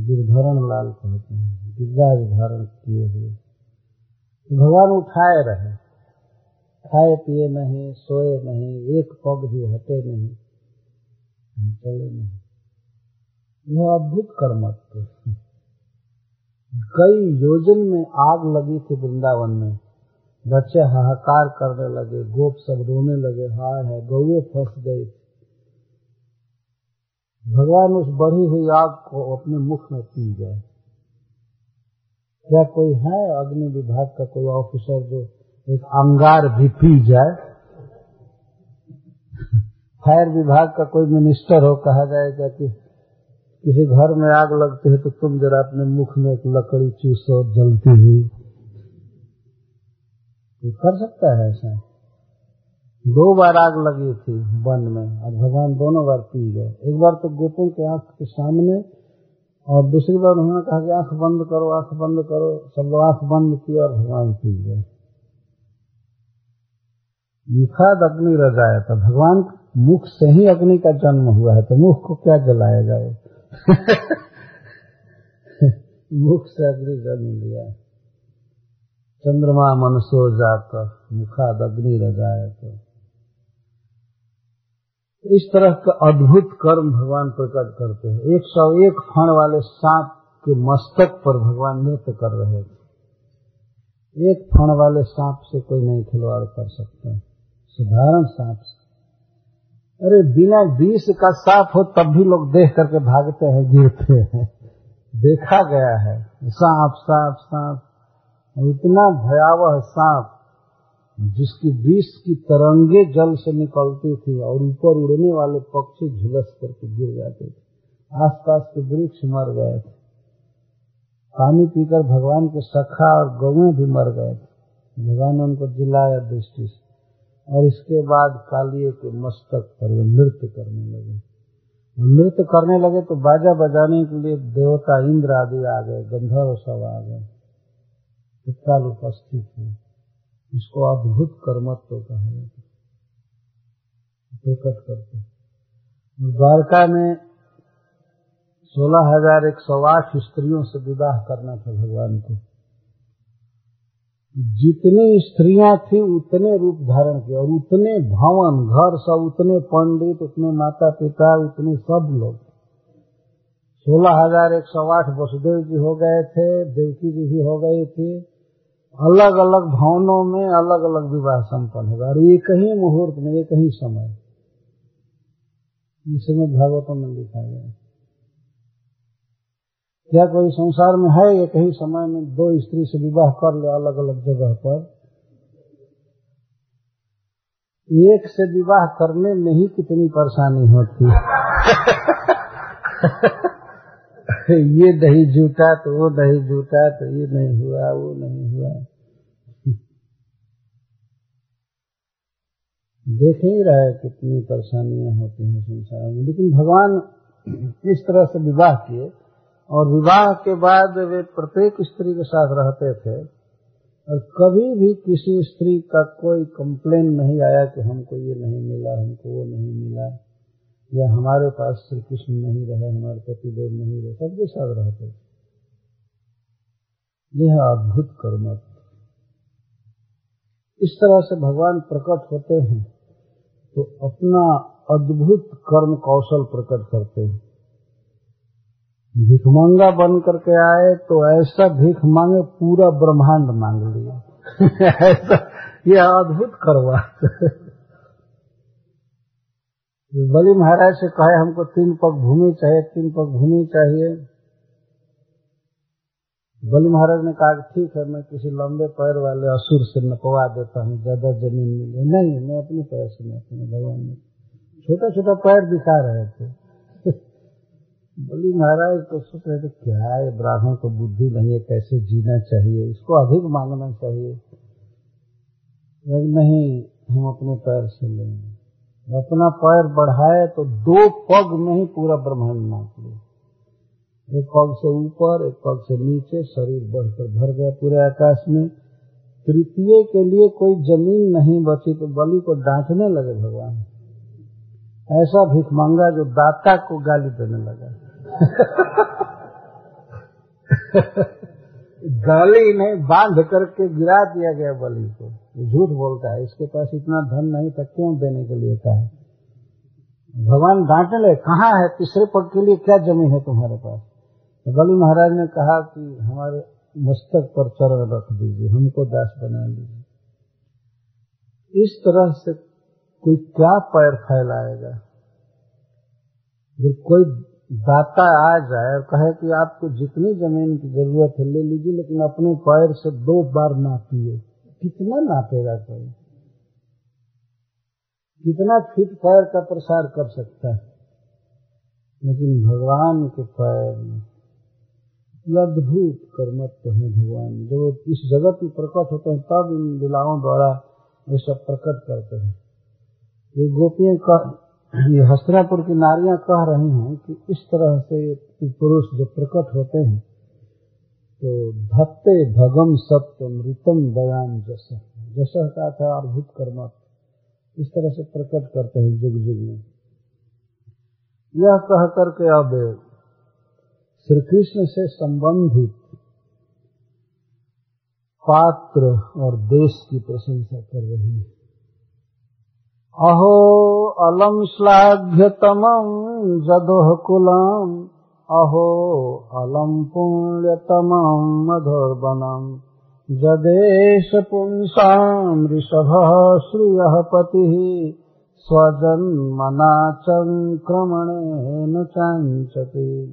गिरधरण लाल कहते हैं गिरिराज धारण किए हुए। तो भगवान उठाए रहे। खाए पिए नहीं, सोए नहीं, एक पग भी हटे नहीं चले नहीं। यह अद्भुत कर्मत्व कई योजन में आग लगी थी वृंदावन में। बच्चे हाहाकार करने लगे, गोप सब रोने लगे, हाय है गौए फंस गई भगवान उस बढ़ी हुई आग को अपने मुख में पी गए। क्या कोई है अग्नि विभाग का कोई ऑफिसर जो एक अंगार भी पी जाए? फायर विभाग का कोई मिनिस्टर हो, कहा जाएगा कि किसी घर में आग लगती है तो तुम जरा अपने मुख में एक लकड़ी चूसो, जलती हुई। तो कर सकता है ऐसा? दो बार आग लगी थी वन में, और भगवान दोनों बार पी गए। एक बार तो गोपों के आँख के सामने, और दूसरी बार उन्होंने कहा कि आँख बंद करो, आँख बंद करो। सब लोग आँख बंद किया और भगवान पी गए। मुखाद अग्नि रजाया था। भगवान मुख से ही अग्नि का जन्म हुआ है तो मुख को क्या जलाया जाए? मुख से अग्नि जन्म लिया। चंद्रमा मनसो जाकर मुखाद अग्नि रजाए तो। इस तरह का अद्भुत कर्म भगवान प्रकट करते हैं। एक सौ एक फण वाले सांप के मस्तक पर भगवान नृत्य कर रहे थे। एक फण वाले सांप से कोई नहीं खिलवाड़ कर सकते। साधारण सांप से। अरे बिना विष का साफ़ हो तब भी लोग देख करके भागते हैं, गिरते हैं। देखा गया है सांप सांप सांप इतना भयावह सांप जिसकी विष की तरंगे जल से निकलती थी और ऊपर उड़ने वाले पक्षी झुलस करके गिर जाते थे। आसपास के वृक्ष मर गए थे। पानी पीकर भगवान के सखा और गौएँ भी मर गए थे। भगवान ने उनको जिलाया दृष्टि से। और इसके बाद कालिए के मस्तक पर वे नृत्य करने लगे। नृत्य करने लगे तो बाजा बजाने के लिए देवता इंद्र आदि आ गए, गंधर्व सब आ गए। तत्काल उपस्थित हुए। इसको अद्भुत कर्मत्व कहा जाता प्रकट करते द्वारका में सोलह हज़ार एक सौ आठ स्त्रियों से विवाह करना था भगवान को। जितनी स्त्रियाँ थी, उतने रूप धारण किए और उतने भवन, घर सब, उतने पंडित, उतने माता पिता उतने सब लोग। सोलह हज़ार एक सौ आठ वसुदेव जी हो गए थे, देवकी जी भी हो गई थी। अलग अलग भवनों में अलग अलग विवाह संपन्न होगा और एक ही मुहूर्त में, एक ही समय। इसमें भागवतों में लिखा गया। क्या कोई संसार में है एक ही समय में दो स्त्री से विवाह कर ले अलग अलग जगह पर, एक से विवाह करने में ही कितनी परेशानी होती? है ये दही जूटा तो वो दही जूटा तो ये नहीं हुआ, वो नहीं हुआ। देख ही रहा है कितनी परेशानियाँ होती हैं संसार में, लेकिन भगवान इस तरह से विवाह किए और विवाह के बाद वे प्रत्येक स्त्री के साथ रहते थे, और कभी भी किसी स्त्री का कोई कंप्लेन नहीं आया कि हमको ये नहीं मिला, हमको वो नहीं मिला, या हमारे पास श्री कृष्ण नहीं रहे, हमारे पतिदेव नहीं रहे, सबके साथ रहते थे। यह अद्भुत कर्म इस तरह से भगवान प्रकट होते हैं तो अपना अद्भुत कर्म कौशल प्रकट करते हैं। भिखमंगा बन करके आए तो ऐसा भीख मांगे, पूरा ब्रह्मांड मांग लिया। ऐसा, ये अद्भुत करवा बलि महाराज से कहे, हमको तीन पग भूमि चाहिए, तीन पग भूमि चाहिए। बलि महाराज ने कहा, ठीक है, मैं किसी लंबे पैर वाले असुर से नपवा देता हूँ, ज़्यादा ज़मीन मिले। नहीं, मैं अपने पैर से नहीं भगवान ने। छोटा छोटा पैर दिखा रहे थे। बलि, महाराज तो सोच रहे थे क्या है, ब्राह्मण को बुद्धि नहीं है, कैसे जीना चाहिए? इसको अधिक मांगना चाहिए। नहीं, हम अपने पैर से लेंगे। अपना पैर बढ़ाए तो दो पग में ही पूरा ब्रह्मांड नाप लिया एक पग से ऊपर, एक पग से नीचे, शरीर बढ़कर भर गया पूरे आकाश में। तृतीय के लिए कोई ज़मीन नहीं बची तो बलि को डांटने लगे भगवान। ऐसा भिख मांगा जो दाता को गाली देने लगा। गाली नहीं बाँध करके गिरा दिया गया बलि को। झूठ बोलता है। इसके पास इतना धन नहीं था, क्यों देने के लिए कहा? भगवान डांटने लगे कहाँ है? तीसरे पग के लिए क्या ज़मीन है तुम्हारे पास? बलि महाराज ने कहा कि हमारे मस्तक पर चरण रख दीजिए, हमको दास बना लीजिए। इस तरह से कोई क्या पैर फैलाएगा? जब कोई दाता आ जाए और कहे कि आपको जितनी ज़मीन की ज़रूरत है ले लीजिए, लेकिन अपने पैर से दो बार नापिए। कितना नापेगा कोई? कितना फिट पैर का प्रसार कर सकता है? लेकिन भगवान के पैर में अद्भुत कर्मत्व है भगवान। जब इस जगत में प्रकट होते हैं, तब इन लीलाओं द्वारा ये सब प्रकट करते हैं। ये गोपियाँ कह ये हस्तरापुर की नारियाँ कह रही हैं कि इस तरह से पुरुष जो प्रकट होते हैं तो धत्ते भगम सत्य मृतम दयान जस। जस का था अद्भुत कर्मत्व इस तरह से प्रकट करते हैं युग युग में। यह कह करके अब श्री कृष्ण से संबंधित पात्र और देश की प्रशंसा कर रही है। अहो अलम श्लाघ्यतमं जदोह कुलम। अहो, अलम पुण्यतमं मधुर्वनम जदेश पुंसाम ऋषभ श्रिय पति। स्वजन्मना चंक्रमणेन चांचते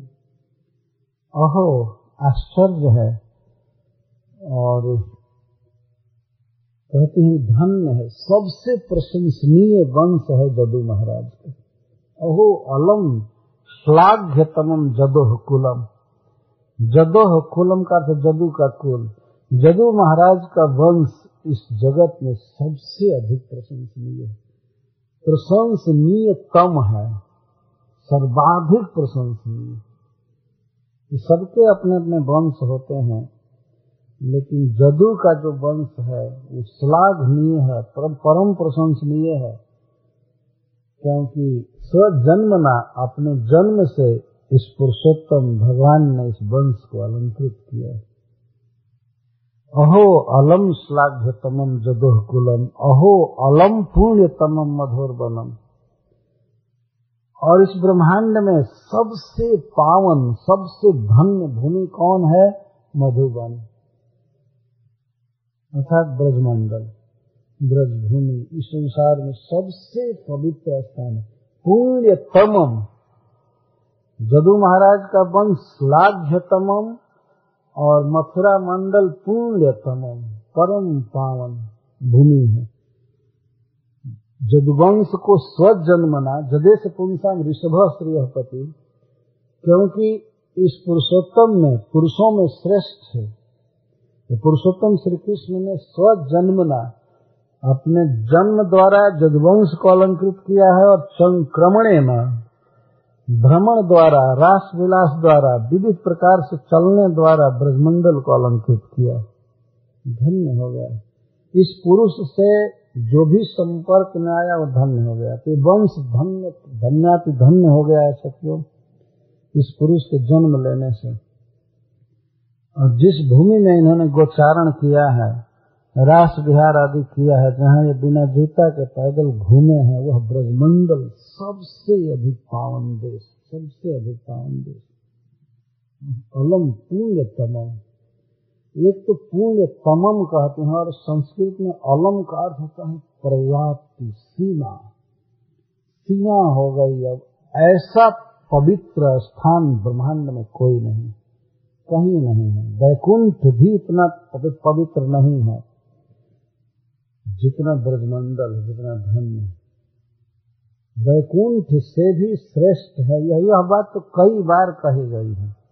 अहो, आश्चर्य है। और कहते हैं, धन्य है, सबसे प्रशंसनीय वंश है जदू महाराज का। अहो, अलम श्लाघ्यतम जदोह कुलम। जदोह कुलम का अर्थ जदू का कुल। जदू महाराज का वंश इस जगत में सबसे अधिक प्रशंसनीय है। प्रशंसनीयतम है, सर्वाधिक प्रशंसनीय। सबके अपने अपने वंश होते हैं। लेकिन जदू का जो वंश है, वो श्लाघनीय है, परम प्रशंसनीय है, क्योंकि स्वजन्म स्वजन्मना अपने जन्म से इस पुरुषोत्तम भगवान ने इस वंश को अलंकृत किया है। अहो अलम श्लाघ्यतम जदोह कुलम अहो अलम पुण्यतम मधुर बनम और इस ब्रह्मांड में सबसे पावन, सबसे धन्य भूमि कौन है? मधुबन। अर्थात ब्रजमंडल, ब्रजभूमि, इस संसार में सबसे पवित्र स्थान है। पुण्यतम जदू महाराज का वंश लाघ्यतम और मथुरा मंडल पुण्यतम परम पावन भूमि है। जदुवंश को स्वजन्मना जदेश पुंसाम ऋषभ श्रीहपति क्योंकि इस पुरुषोत्तम में, पुरुषों में श्रेष्ठ है। पुरुषोत्तम श्री कृष्ण ने स्वजन्मना अपने जन्म द्वारा जदवंश को अलंकृत किया है और संक्रमणे न भ्रमण द्वारा रास विलास द्वारा, विविध प्रकार से चलने द्वारा ब्रजमंडल को अलंकृत किया। धन्य हो गया। इस पुरुष से जो भी संपर्क में आया, वो धन्य हो गया। तो वंश धन्य, धन्याति धन्य हो गया है सत्यो इस पुरुष के जन्म लेने से। और जिस भूमि में इन्होंने गोचारण किया है रास विहार आदि किया है, जहाँ ये बिना जूता के पैदल घूमे हैं, वह ब्रजमंडल सबसे अधिक पावन देश, सबसे अधिक पावन देश। अलम पुण्य तमम। एक तो पुण्य तमम कहते हैं, और संस्कृत में अलम का अर्थ होता है पर्याप्ति सीमा। सीमा हो गई, अब ऐसा पवित्र स्थान ब्रह्मांड में कोई नहीं। कहीं नहीं है। वैकुंठ भी इतना पवित्र नहीं है, जितना ब्रजमंडल, जितना धन्य वैकुंठ से भी श्रेष्ठ है। यह यह बात तो कई बार कही गई है।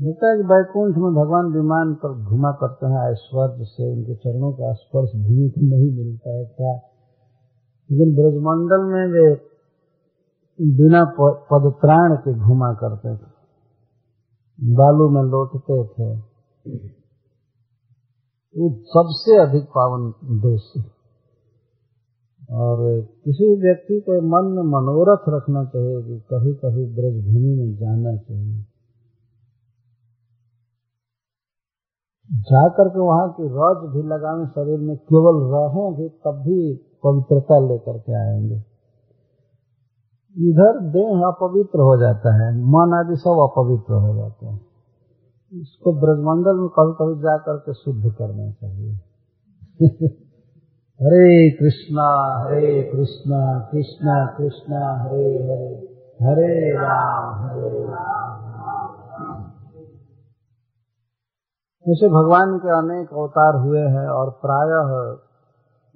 है कि वैकुंठ में भगवान विमान पर घुमा करते हैं, ऐश्वर्य से उनके चरणों का स्पर्श भूमि को नहीं मिलता है। क्या? लेकिन ब्रजमंडल में वे बिना पदत्राण के घुमा करते थे। बालू में लौटते थे। वो सबसे अधिक पावन देश है। और किसी व्यक्ति को मन में मनोरथ रखना चाहिए कि कभी कभी ब्रजभूमि में जाना चाहिए। जाकर के वहाँ की रज भी लगाने शरीर में केवल रहें भी तब भी पवित्रता लेकर के आएँगे। इधर देह अपवित्र हो जाता है, मन आदि सब अपवित्र हो जाते हैं। इसको ब्रजमंडल में कभी कभी जाकर के शुद्ध करना चाहिए। हरे कृष्णा हरे कृष्णा कृष्णा कृष्णा, हरे हरे हरे राम हरे राम जैसे भगवान के अनेक अवतार हुए हैं और प्रायः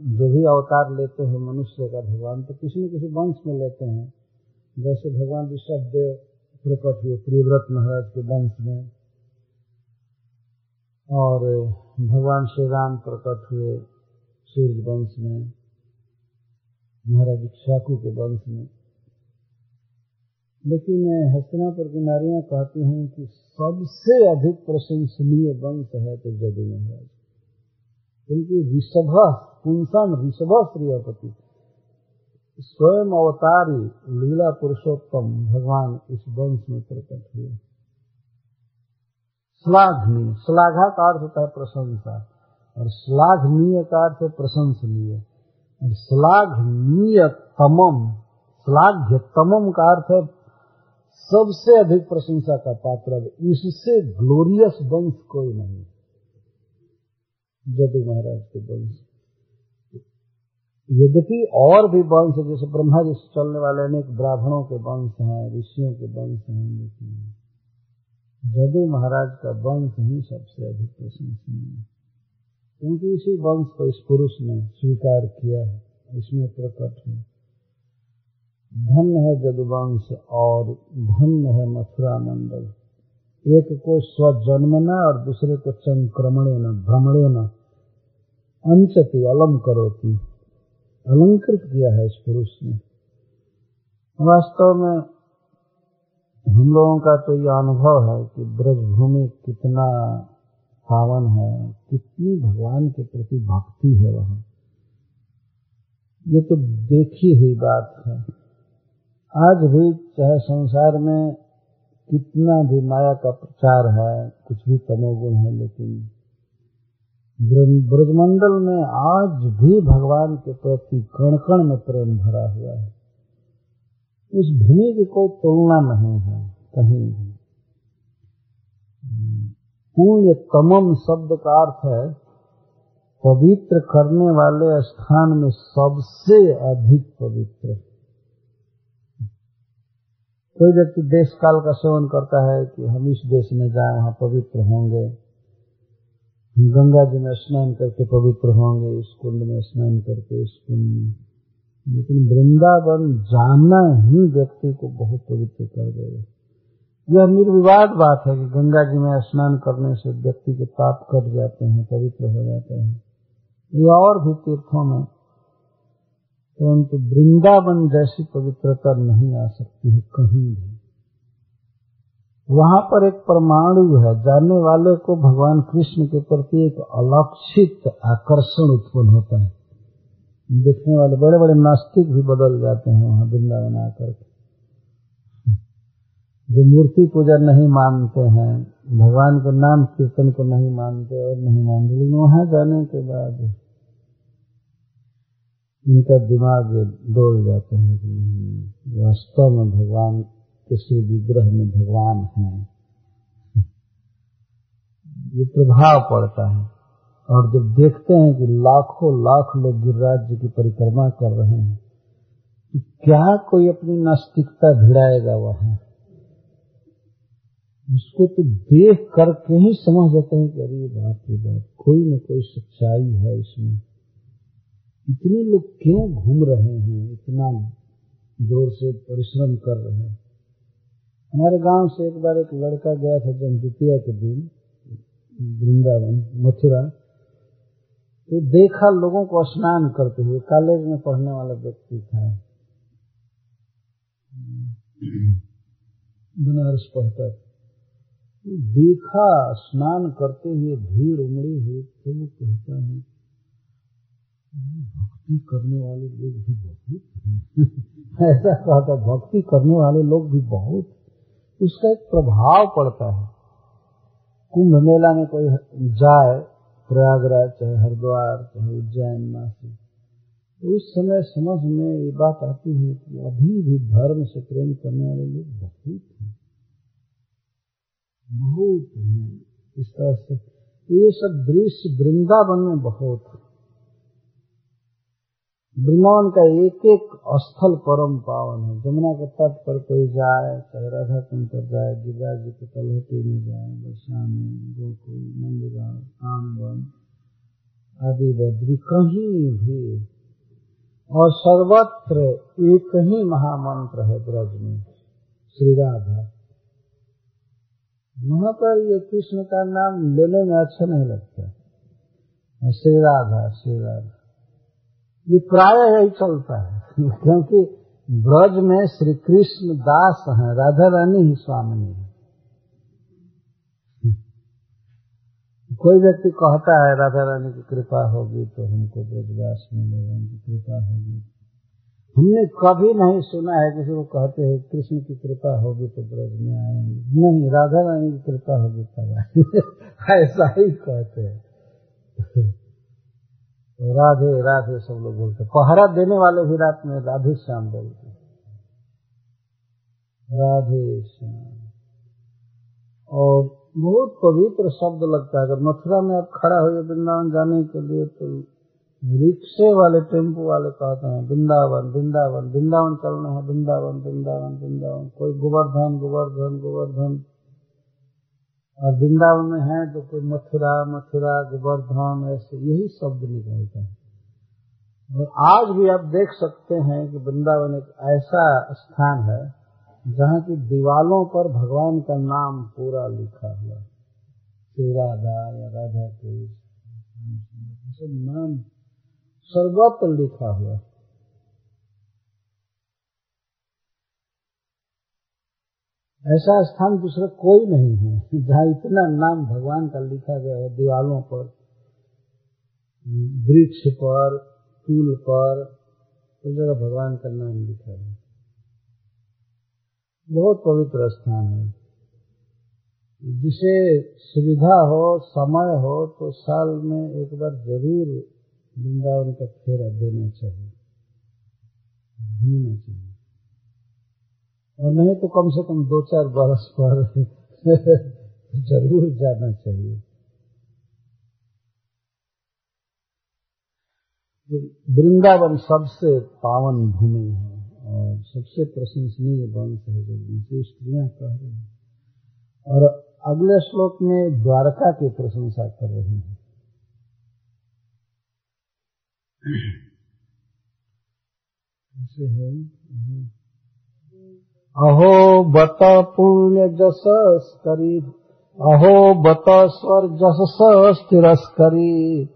जो भी अवतार लेते हैं मनुष्य का, भगवान तो किसी न किसी वंश में लेते हैं। जैसे भगवान ऋषभ देव प्रकट हुए प्रियव्रत महाराज के वंश में। और भगवान श्री राम प्रकट हुए सूर्य वंश में, महाराज इक्ष्वाकु के वंश में। लेकिन हस्तनापुर की नारियाँ कहती हैं कि सबसे अधिक प्रशंसनीय वंश है तो जदू महाराज। क्योंकि ऋषभ पुंसम ऋषभ प्रियपति स्वयं अवतारी लीला पुरुषोत्तम भगवान इस वंश में प्रकट हुए। श्लाघनीय श्लाघा का अर्थ होता है प्रशंसा और श्लाघनीय का अर्थ है प्रशंसनीय। और श्लाघनीय तमम श्लाघ्य तमम का अर्थ है सबसे अधिक प्रशंसा का पात्र इससे ग्लोरियस वंश कोई नहीं। जदू महाराज के वंश यद्यपि और भी वंश, जैसे ब्रह्मा जी से चलने वाले अनेक ब्राह्मणों के वंश हैं, ऋषियों के वंश हैं, लेकिन जदू महाराज का वंश ही सबसे अधिक प्रशंसनीय है। क्योंकि इसी वंश को इस पुरुष ने स्वीकार किया है, इसमें प्रकट है धन्य है जदुवंश और धन्य है मथुरा मंडल एक को स्वजन्मना और दूसरे को चंक्रमणे न भ्रमणे न अंचति अलम करोती अलंकृत किया है इस पुरुष ने। वास्तव में हम लोगों का तो यह अनुभव है कि ब्रजभूमि कितना पावन है, कितनी भगवान के प्रति भक्ति है वहाँ। ये तो देखी हुई बात है। आज भी चाहे संसार में कितना भी माया का प्रचार है, कुछ भी तमोगुण है, लेकिन ब्रजमंडल में आज भी भगवान के प्रति कण कण में प्रेम भरा हुआ है। उस भूमि की कोई तुलना नहीं है, कहीं भी। पुण्य तमम शब्द का अर्थ है, पवित्र करने वाले स्थान में सबसे अधिक पवित्र। कोई व्यक्ति देश काल का सेवन करता है कि हम इस देश में जाए, वहाँ पवित्र होंगे। गंगा जी में स्नान करके पवित्र होंगे, इस कुंड में स्नान करके इस कुंड में। लेकिन वृंदावन जाना ही व्यक्ति को बहुत पवित्र कर देगा। यह निर्विवाद बात है कि गंगा जी में स्नान करने से व्यक्ति के पाप कट जाते हैं, पवित्र हो जाते हैं। ये और भी तीर्थों में, परंतु तो वृंदावन जैसी पवित्रता नहीं आ सकती है कहीं भी। वहाँ पर एक परमाणु है जानने वाले को भगवान कृष्ण के प्रति एक अलक्षित आकर्षण उत्पन्न होता है। देखने वाले बड़े बड़े नास्तिक भी बदल जाते हैं वहाँ वृंदावन आकर जो मूर्ति पूजा नहीं मानते हैं, भगवान के नाम कीर्तन को नहीं मानते और नहीं मानते, लेकिन वहाँ जाने के बाद इनका दिमाग डोल जाता है कि नहीं वास्तव में भगवान किसी विग्रह में भगवान है। ये प्रभाव पड़ता है। और जब देखते हैं कि लाखों, लाख लोग गिरिराज जी की परिक्रमा कर रहे हैं तो क्या कोई अपनी नास्तिकता भिड़ाएगा वहाँ? उसको तो देख करके ही समझ जाते हैं कि अरे बात ये बात कोई न कोई सच्चाई है इसमें। इतने लोग क्यों घूम रहे हैं? इतना ज़ोर से परिश्रम कर रहे हैं। हमारे गाँव से एक बार एक लड़का गया था जब द्वितीय के दिन, वृंदावन, मथुरा। तो देखा लोगों को स्नान करते हुए, कॉलेज में पढ़ने वाला व्यक्ति था। बनारस पढ़ता तो देखा, स्नान करते हुए भीड़ उमड़ी हुई तो वो कहता है, भक्ति करने वाले लोग भी बहुत ऐसा कहता भक्ति करने वाले लोग भी बहुत उसका एक प्रभाव पड़ता है। कुंभ मेला में कोई जाए, प्रयागराज, चाहे हरिद्वार, चाहे उज्जैन, नासिक तो उस समय समझ में ये बात आती है कि अभी भी धर्म से प्रेम करने वाले लोग बहुत हैं। बहुत हैं। इस तरह से ये सब दृश्य वृंदावन में बहुत वृंदावन का एक एक स्थल परम पावन है। जमुना के तट पर कोई जाए, चाहे राधा कुंड पर जाए, गिरिराज जी के तलहटी में जाए बरसा में गोकुल नंदगांव आदि बद्री, कहीं भी। और सर्वत्र एक ही महामंत्र है ब्रज में, श्री राधा। वहाँ पर ये कृष्ण का नाम लेने में अच्छा नहीं लगता। श्री राधा श्री राधा। ये प्राय यही चलता है, क्योंकि ब्रज में श्री कृष्ण दास हैं, राधा रानी ही स्वामी है। कोई व्यक्ति कहता है, राधा रानी की कृपा होगी तो हमको ब्रजवास मिलेगा, उनकी कृपा होगी। हमने कभी नहीं सुना है किसी को कहते हैं कृष्ण की कृपा होगी तो ब्रज में आएँगे। नहीं, राधा रानी की कृपा होगी तब ऐसा ही कहते हैं। राधे राधे सब लोग बोलते पहरा देने वाले भी रात में राधे श्याम बोलते राधे श्याम। और बहुत पवित्र शब्द लगता है। अगर मथुरा में आप खड़ा हो वृंदावन जाने के लिए तो रिक्शे वाले, टेंपो वाले कहते हैं, वृंदावन वृंदावन वृंदावन चलना है, वृंदावन वृंदावन वृंदावन। कोई गोवर्धन गोवर्धन गोवर्धन और वृंदावन में है तो कोई मथुरा मथुरा गोवर्धन ऐसे यही शब्द निकलते हैं और आज भी आप देख सकते हैं कि वृंदावन एक ऐसा स्थान है जहाँ की दीवालों पर भगवान का नाम पूरा लिखा हुआ श्री राधा या राधा कृष्ण नाम सर्वत्र लिखा हुआ ऐसा स्थान दूसरा कोई नहीं है, जहाँ इतना नाम भगवान का लिखा गया है, दीवालों पर, वृक्ष पर, फूल पर, उस जगह भगवान का नाम लिखा है। बहुत पवित्र स्थान है। जिसे सुविधा हो, समय हो तो साल में एक बार ज़रूर वृंदावन का फेरा देना चाहिए। घूमना चाहिए। और नहीं तो कम से कम दो चार बरस पर ज़रूर जाना चाहिए। वृंदावन सबसे पावन भूमि है और सबसे प्रशंसनीय वंश है, जो उनसे स्त्रियाँ कह रही हैं। और अगले श्लोक में द्वारका की प्रशंसा कर रहे हैं। है। अहो बत पुण्य जसस करी। अहो बत स्वर जसस तिरस्करी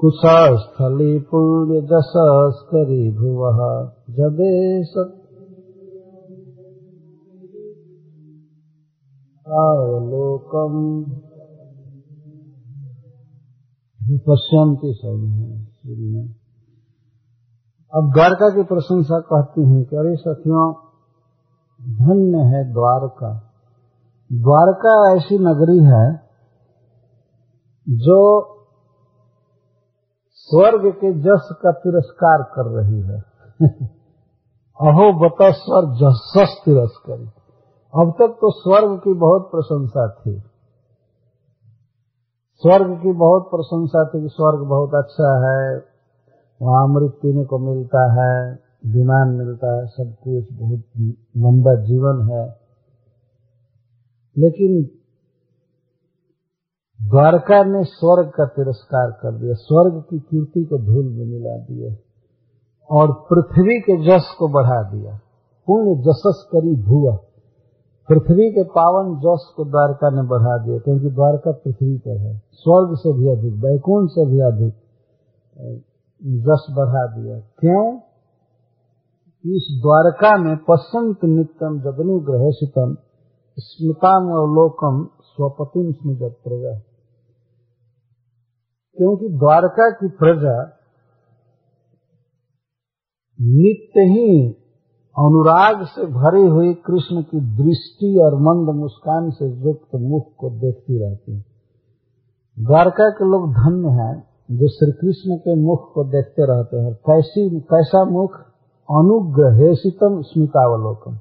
कुशस्थली पुण्य जसस करी भुव जदेश। अवलोकम पश्यंती सब अब द्वारका की प्रशंसा कहती हैं कि अरे सखियों, धन्य है द्वारका। द्वारका ऐसी नगरी है जो स्वर्ग के जस का तिरस्कार कर रही है। अहो, बता स्वर जस तिरस्कारी। अब तक तो स्वर्ग की बहुत प्रशंसा थी। स्वर्ग की बहुत प्रशंसा थी कि स्वर्ग बहुत अच्छा है वहाँ अमृत पीने को मिलता है, विमान मिलता है, सब कुछ बहुत लंबा जीवन है। लेकिन द्वारका ने स्वर्ग का तिरस्कार कर दिया, स्वर्ग की कीर्ति को धूल में मिला दिया और पृथ्वी के जस को बढ़ा दिया। पुण्य जसस करी भुआ। पृथ्वी के पावन जस को द्वारका ने बढ़ा दिया, क्योंकि द्वारका पृथ्वी पर है। स्वर्ग से भी अधिक वैकुंठ से भी अधिक जस बढ़ा दिया। क्यों? इस द्वारका में पसंत नित्यम जगनुग्रह सितम स्मृताम लोकम स्वपतिम स्मृत प्रजा। क्योंकि द्वारका की प्रजा नित्य ही अनुराग से भरी हुई कृष्ण की दृष्टि और मंद मुस्कान से युक्त मुख को देखती रहती द्वारका के लोग धन्य हैं। जो श्री कृष्ण के मुख को देखते रहते हैं, कैसी, कैसा मुख? अनुग्रहेशितम स्मितावलोकन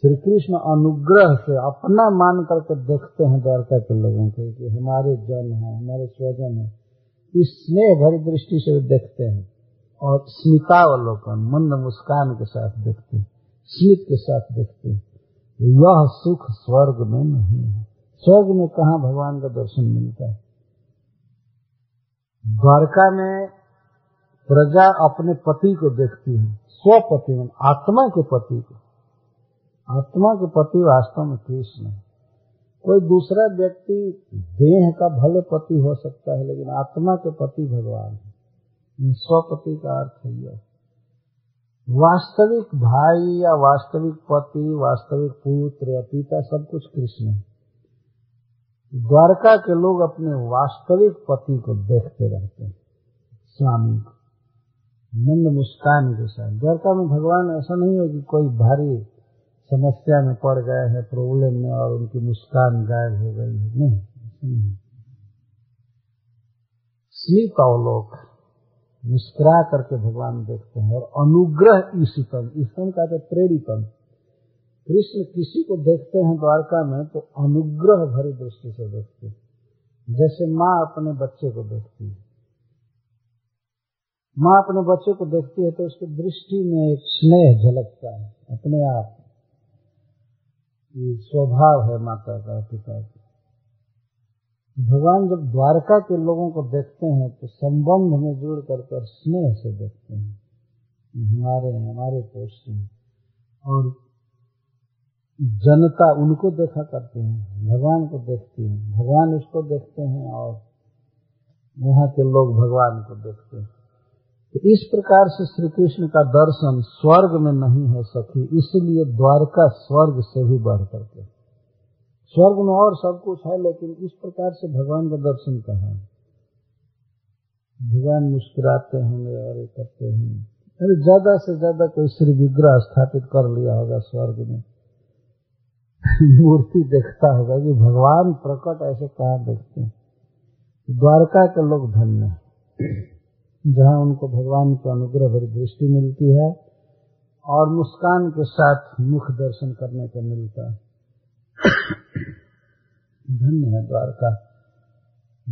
श्री कृष्ण अनुग्रह से अपना मान करके देखते हैं द्वारका के लोगों को कि हमारे जन है, हमारे स्वजन है। इस स्नेह भरी दृष्टि से देखते हैं और स्मितावलोकन, मंद मुस्कान के साथ देखते हैं, स्मित के साथ देखते हैं। यह सुख स्वर्ग में नहीं है। स्वर्ग में कहा भगवान का दर्शन मिलता है? द्वारका में प्रजा अपने पति को देखती है, स्वपति में आत्मा के पति को। आत्मा के पति वास्तव में कृष्ण है। कोई दूसरा व्यक्ति देह का भले पति हो सकता है, लेकिन आत्मा के पति भगवान है। स्वपति का अर्थ है यह। वास्तविक भाई या वास्तविक पति, वास्तविक पुत्र या पिता सब कुछ कृष्ण है। द्वारका के लोग अपने वास्तविक पति को देखते रहते हैं। स्वामी को। मंद मुस्कान के साथ। द्वारका में भगवान, ऐसा नहीं है कि कोई भारी समस्या में पड़ गए हैं, प्रॉब्लम में और उनकी मुस्कान गायब हो गई है। नहीं नहीं अवलोक मुस्कुरा करके भगवान देखते हैं और अनुग्रह ईशितम ईशम का प्रेरितम कृष्ण किसी को देखते हैं द्वारका में तो अनुग्रह भरी दृष्टि से देखते हैं। जैसे माँ अपने बच्चे को देखती है। माँ अपने बच्चे को देखती है तो उसकी दृष्टि में एक स्नेह झलकता है, अपने आप। ये स्वभाव है माता का, पिता का। भगवान जब द्वारका के लोगों को देखते हैं तो संबंध में जुड़ कर कर स्नेह से देखते हैं। हमारे हमारे पोष और जनता उनको देखा करते हैं, भगवान को देखती है, भगवान उसको देखते हैं और यहाँ के लोग भगवान को देखते हैं। तो इस प्रकार से श्री कृष्ण का दर्शन स्वर्ग में नहीं हो सकी, इसलिए द्वारका स्वर्ग से भी बढ़ करके। स्वर्ग में और सब कुछ है, लेकिन इस प्रकार से भगवान का दर्शन कहा भगवान मुस्कुराते होंगे और ये करते हैं अरे ज़्यादा से ज़्यादा कोई श्री विग्रह स्थापित कर लिया होगा स्वर्ग में। मूर्ति देखता होगा कि भगवान प्रकट ऐसे कहा देखते हैं। द्वारका के लोग धन्य जहाँ उनको भगवान के अनुग्रह भरी दृष्टि मिलती है और मुस्कान के साथ मुख दर्शन करने को मिलता है। धन्य है द्वारका।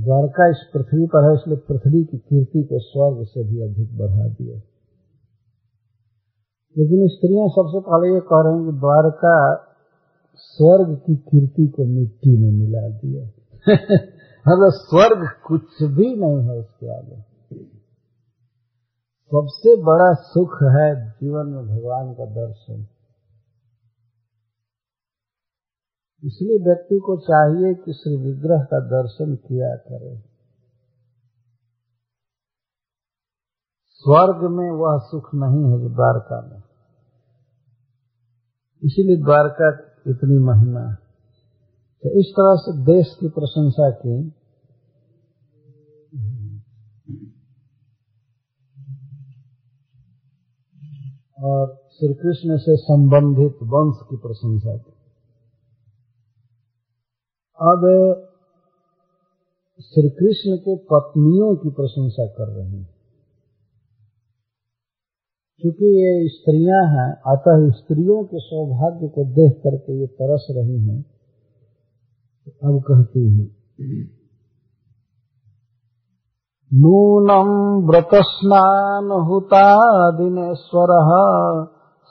द्वारका इस पृथ्वी पर है, इसलिए पृथ्वी की कीर्ति को स्वर्ग से भी अधिक बढ़ा दिया। लेकिन स्त्रियाँ सबसे पहले ये कह रहे हैं कि द्वारका स्वर्ग की कीर्ति को मिट्टी में मिला दिया। मतलब स्वर्ग कुछ भी नहीं है उसके आगे। सबसे बड़ा सुख है जीवन में भगवान का दर्शन। इसलिए व्यक्ति को चाहिए कि श्री विग्रह का दर्शन किया करे। स्वर्ग में वह सुख नहीं है जो द्वारका में। इसीलिए द्वारका इतनी महिमा। तो इस तरह से देश की प्रशंसा की। और श्री कृष्ण से संबंधित वंश की प्रशंसा की। अब श्री कृष्ण के पत्नियों की प्रशंसा कर रहे हैं। क्योंकि ये स्त्रियाँ हैं, अतः स्त्रियों के सौभाग्य को देख करके ये तरस रही हैं तो अब कहती हैं। नूनम व्रतस्नान हुता दिनेश्वर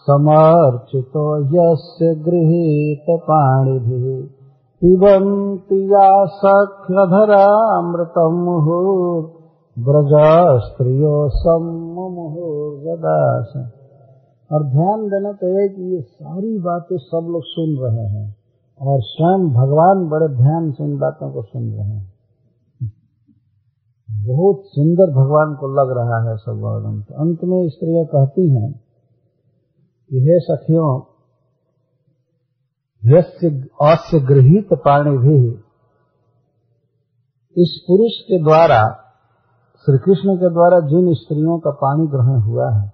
समर्चितो यस्य गृहीत पाणिभिः पिबन्ति या सख्यधरामृतम् मुहुर्व्रज स्त्रियो सम्मुहुर्गदास और ध्यान देना चाहिए कि ये सारी बातें सब लोग सुन रहे हैं। और स्वयं भगवान बड़े ध्यान से इन बातों को सुन रहे हैं। बहुत सुंदर भगवान को लग रहा है सब वर्णन तो अंत में स्त्रियाँ कहती हैं कि, हे सखियों अस्य गृहित पाणी भी इस पुरुष के द्वारा श्री कृष्ण के द्वारा जिन स्त्रियों का पानी ग्रहण हुआ है,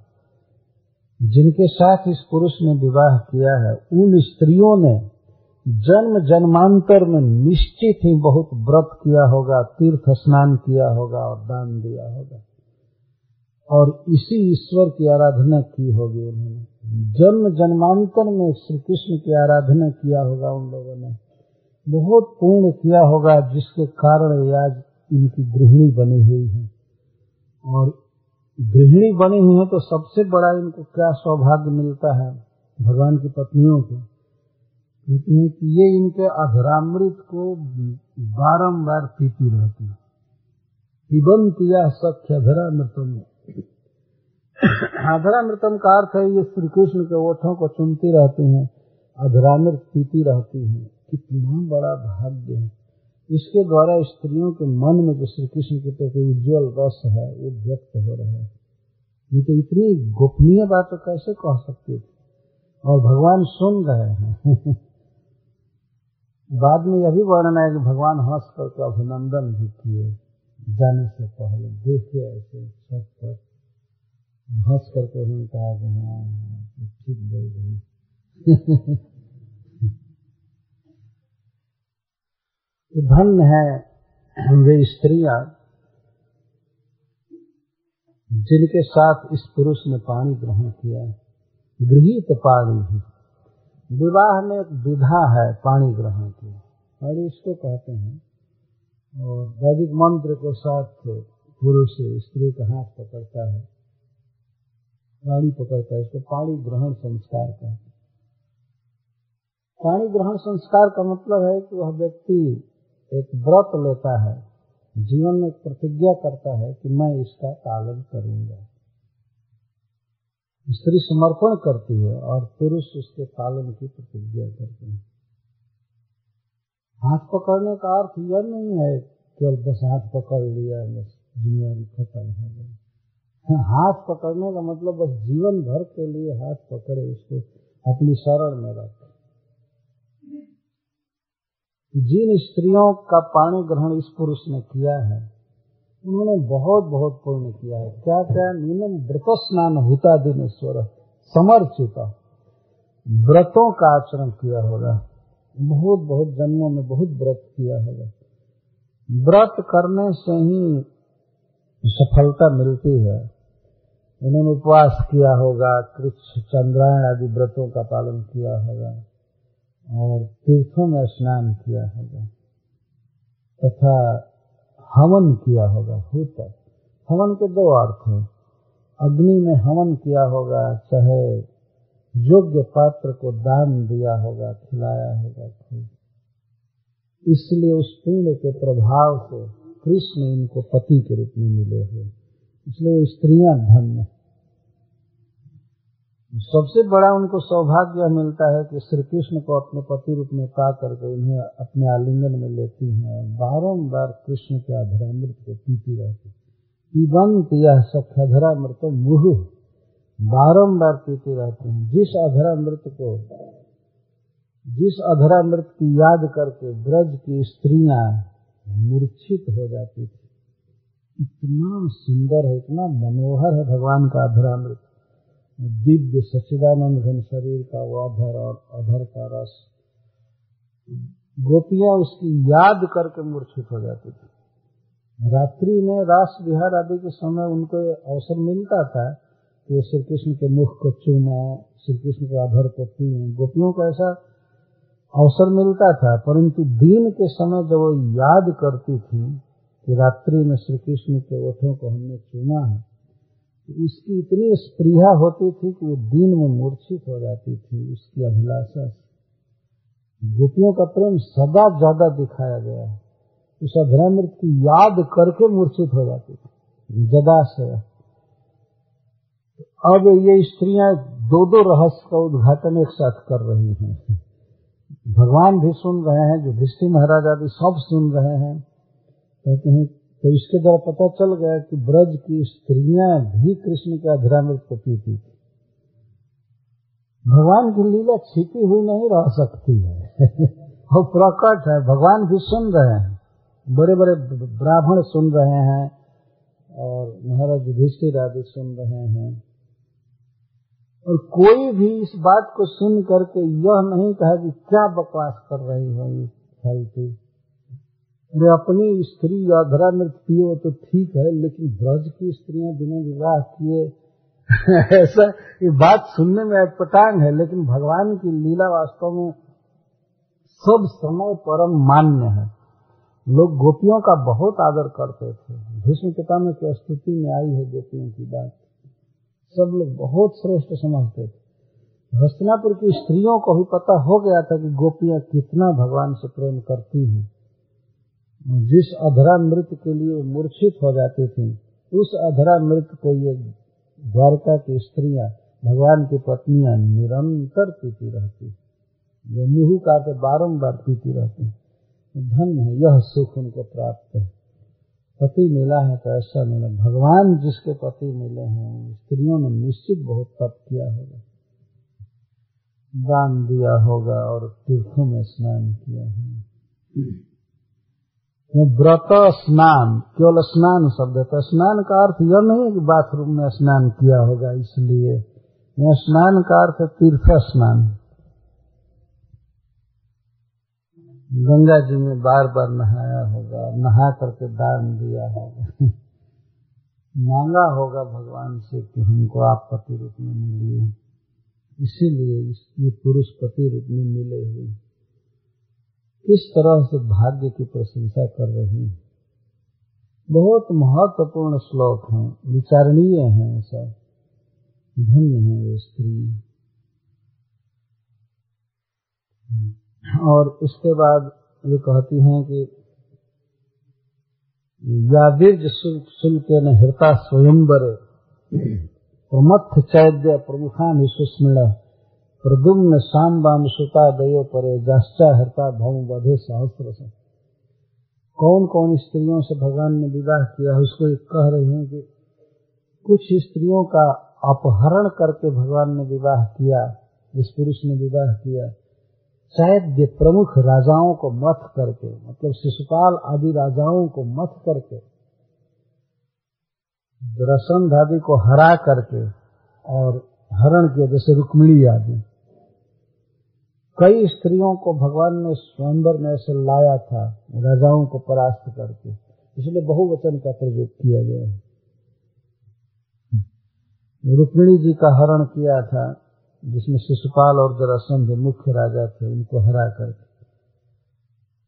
जिनके साथ इस पुरुष ने विवाह किया है, उन स्त्रियों ने जन्म जन्मांतर में निश्चित ही बहुत व्रत किया होगा, तीर्थ स्नान किया होगा और दान दिया होगा। और इसी ईश्वर की आराधना की होगी उन्होंने। जन्म जन्मांतर में श्री कृष्ण की आराधना किया होगा उन लोगों ने। बहुत पूर्ण किया होगा, जिसके कारण आज इनकी गृहिणी बनी हुई है। और गृहिणी बनी हुई है तो सबसे बड़ा इनको क्या सौभाग्य मिलता है भगवान की पत्नियों को? कहते हैं कि ये इनके अधरामृत को बारंबार पीती रहती है। पिबंत या सख्य अधरामृतम। अधरामृतम का अर्थ है ये श्री कृष्ण के ओठों को चुनती रहती हैं, अधरामृत पीती रहती हैं। कितना बड़ा भाग्य है। इसके द्वारा स्त्रियों के मन में जो श्री कृष्ण के प्रति उज्जवल रस है, वो व्यक्त हो रहा है। ये तो इतनी गोपनीय बात तो कैसे कह सकते थे? और भगवान सुन रहे हैं। बाद में यह भी वर्णन है कि भगवान हंस करके अभिनंदन भी किए जाने से पहले। देखे ऐसे छत पर हंस करके उन्होंने कहा कि हाँ ठीक बोल रही। धन्य है वे स्त्रियाँ, जिनके साथ इस पुरुष ने पानी ग्रहण किया गृहित पानी भी विवाह में एक विधा है पानी ग्रहण की। और इसको कहते हैं, और वैदिक मंत्र के साथ पुरुष स्त्री का हाथ पकड़ता है पानी पकड़ता है, इसको पानी ग्रहण संस्कार कहते हैं। ग्रहण संस्कार का मतलब है कि वह व्यक्ति एक व्रत लेता है, जीवन में प्रतिज्ञा करता है कि मैं इसका पालन करूँगा। स्त्री समर्पण करती है और पुरुष उसके पालन की प्रतिज्ञा करते हैं। हाथ पकड़ने का अर्थ यह नहीं है केवल बस हाथ पकड़ लिया, बस जिम्मेवारी खत्म हो गई। हाथ पकड़ने का मतलब बस जीवन भर के लिए हाथ पकड़े, उसको अपनी शरण में रखे। जिन स्त्रियों का पाणी ग्रहण इस पुरुष ने किया है, उन्होंने बहुत बहुत पुण्य किया है। क्या क्या? नीलम व्रत स्नान होता दिनेश्वर समर्चित। व्रतों का आचरण किया होगा। बहुत बहुत जन्मों में बहुत व्रत किया होगा। व्रत करने से ही सफलता मिलती है। इन्होंने उपवास किया होगा, कृष्ण, चंद्रायण आदि व्रतों का पालन किया होगा। और तीर्थों में स्नान किया होगा, तथा हवन किया होगा होता हवन के दो अर्थ हैं। अग्नि में हवन किया होगा, चाहे योग्य पात्र को दान दिया होगा, खिलाया होगा इसलिए उस पुण्य के प्रभाव से कृष्ण इनको पति के रूप में मिले हुए। इसलिए स्त्रियाँ धन्य सबसे बड़ा उनको सौभाग्य मिलता है कि श्री कृष्ण को अपने पति रूप में पा करके उन्हें अपने आलिंगन में लेती हैं और बारम्बार कृष्ण के अधरामृत को पीती रहती पीबंत यह सखधरामृत मुह बारम्बार पीती रहती हैं। जिस अधरामृत को, जिस अधरामृत की याद करके ब्रज की स्त्रियाँ मूर्छित हो जाती थी। इतना सुंदर है, इतना मनोहर है भगवान का अधरामृत दिव्य सच्चिदानंद घन शरीर का वो अधर और अधर का रस। गोपियाँ उसकी याद करके मूर्छित हो जाती थी। रात्रि में रास विहार आदि के समय उनको अवसर मिलता था कि श्री कृष्ण के मुख को चूमे श्री कृष्ण के अधर को पिए गोपियों को ऐसा अवसर मिलता था, परंतु दिन के समय जब वो याद करती थी कि रात्रि में श्री कृष्ण के ओठों को हमने चुना है उसकी इतनी स्प्रिया होती थी कि वो दिन में मूर्छित हो जाती थी। उसकी अभिलाषा से। गोपियों का प्रेम सदा ज़्यादा दिखाया गया है। उस अधरामृत की याद करके मूर्छित हो जाती थी। जदाशय अब ये स्त्रियाँ दो दो रहस्य का उद्घाटन एक साथ कर रही हैं। भगवान भी सुन रहे हैं, जो भिष्टि महाराज आदि सब सुन रहे हैं। कहते हैं तो इसके द्वारा पता चल गया कि ब्रज की स्त्रियाँ भी कृष्ण के अधरामृत को पीती थी। भगवान की लीला छिपी हुई नहीं रह सकती है। वो प्रकट है, भगवान भी सुन रहे हैं। बड़े बड़े ब्राह्मण सुन रहे हैं और महाराज युधिष्ठिर आदि सुन रहे हैं। और कोई भी इस बात को सुन करके यह नहीं कहा कि क्या बकवास कर रही हो ये फालतू अरे अपनी स्त्री अधरा मृत पियो तो ठीक है, लेकिन ब्रज की स्त्रियाँ बिना विवाह किए, ऐसा ये बात सुनने में अटपटांग है, लेकिन भगवान की लीला वास्तव में सब समय परम मान्य है। लोग गोपियों का बहुत आदर करते थे। भीष्म पितामह की स्तुति में आई है गोपियों की बात। सब लोग बहुत श्रेष्ठ समझते थे। हस्तिनापुर की स्त्रियों को भी पता हो गया था कि गोपियाँ कितना भगवान से प्रेम करती हैं। जिस अधरा मृत के लिए मूर्छित हो जाती थी, उस अधरा मृत को ये द्वारका की स्त्रियाँ, भगवान की पत्नियाँ निरंतर पीती रहती ये मुहू का के बारम्बार पीती रहती धन्य है, यह सुख उनको प्राप्त है। पति मिला है तो ऐसा मिला। भगवान जिसके पति मिले हैं स्त्रियों ने निश्चित बहुत तप किया होगा। दान दिया होगा और तीर्थों में स्नान किया है व्रत स्नान केवल स्नान शब्द है। तो स्नान का अर्थ यह नहीं है कि बाथरूम में स्नान किया होगा इसलिए। स्नान का अर्थ तीर्थ स्नान गंगा जी में बार बार नहाया होगा, नहा करके दान दिया होगा। मांगा होगा भगवान से कि हमको आप पति रूप में मिलिए। इसीलिए ये पुरुष पति रूप में मिले हुए। किस तरह से भाग्य की प्रशंसा कर रही है? बहुत महत्वपूर्ण श्लोक हैं, विचारणीय हैं सब। धन्य है वे स्त्री। और इसके बाद ये कहती हैं कि यादिर्ज शुल्क न हृता स्वयंबरे प्रमथ चैद्य प्रमुखान सुस्मृण। प्रदुम्न शाम बाम सुता दयो परे जाश्चा हरता भव बधे सहस्र से। कौन कौन स्त्रियों से भगवान ने विवाह किया उसको कह रहे हैं कि कुछ स्त्रियों का अपहरण करके भगवान ने विवाह किया जिस पुरुष ने विवाह किया। शायद प्रमुख राजाओं को मथ करके मतलब शिशुपाल आदि राजाओं को मथ करके रसंध आदि को हरा करके और हरण किया, जैसे रुक्मिणी आदि। कई स्त्रियों को भगवान ने स्वयंवर में ऐसे लाया था, राजाओं को परास्त करके। इसलिए बहुवचन का प्रयोग किया गया है। रुक्मिणी जी का हरण किया था, जिसमें शिशुपाल और जरासंध मुख्य राजा थे, उनको हरा कर।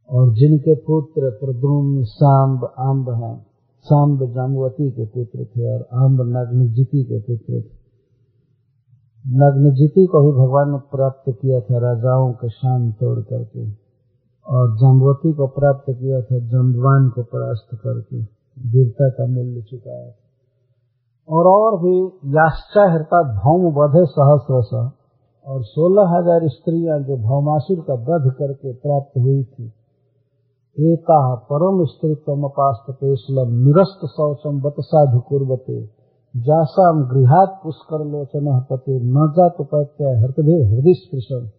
और जिनके पुत्र प्रद्रुम सांब आम्ब हैं, सांब जामवती के पुत्र थे और आम्ब नागनिजिति के पुत्र थे। नग्नजिति को भी भगवान ने प्राप्त किया था, राजाओं के शान तोड़ करके, और जम्बवती को प्राप्त किया था, जम्बवान को परास्त करके, वीरता का मूल्य चुकाया था। और और भी याश्चाहरता भौम वधे सहस्र और सोलह हज़ार स्त्रियाँ जो भौमासुर का वध करके प्राप्त हुई थी, एता परम स्त्रीत्व अपास्त पेशलम निरस्त शौचम बत साधु कुर्बते जासाम गृहात पुष्कर लोचन पति न जा तो कहते हृदय हृदय स्पृशन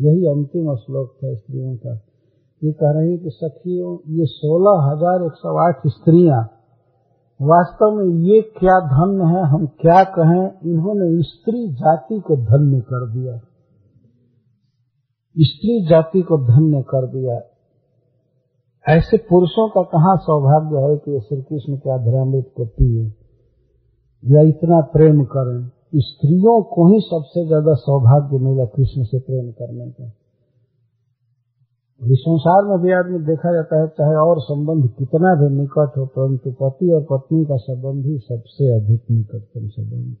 यही अंतिम श्लोक था स्त्रियों का। ये कह रहे हैं कि सखियों, ये सोलह हज़ार एक सौ आठ स्त्रियाँ, वास्तव में ये क्या धन्य है, हम क्या कहें, इन्होंने स्त्री जाति को धन्य कर दिया। स्त्री जाति को धन्य कर दिया। ऐसे पुरुषों का कहाँ सौभाग्य है कि श्री कृष्ण के अधरामृत को पिए? या इतना प्रेम करें। स्त्रियों को ही सबसे ज़्यादा सौभाग्य मिला कृष्ण से प्रेम करने का। संसार में भी आदमी देखा जाता है, चाहे और संबंध कितना भी निकट हो, परंतु पति और पत्नी का संबंध ही सबसे अधिक निकटतम संबंध।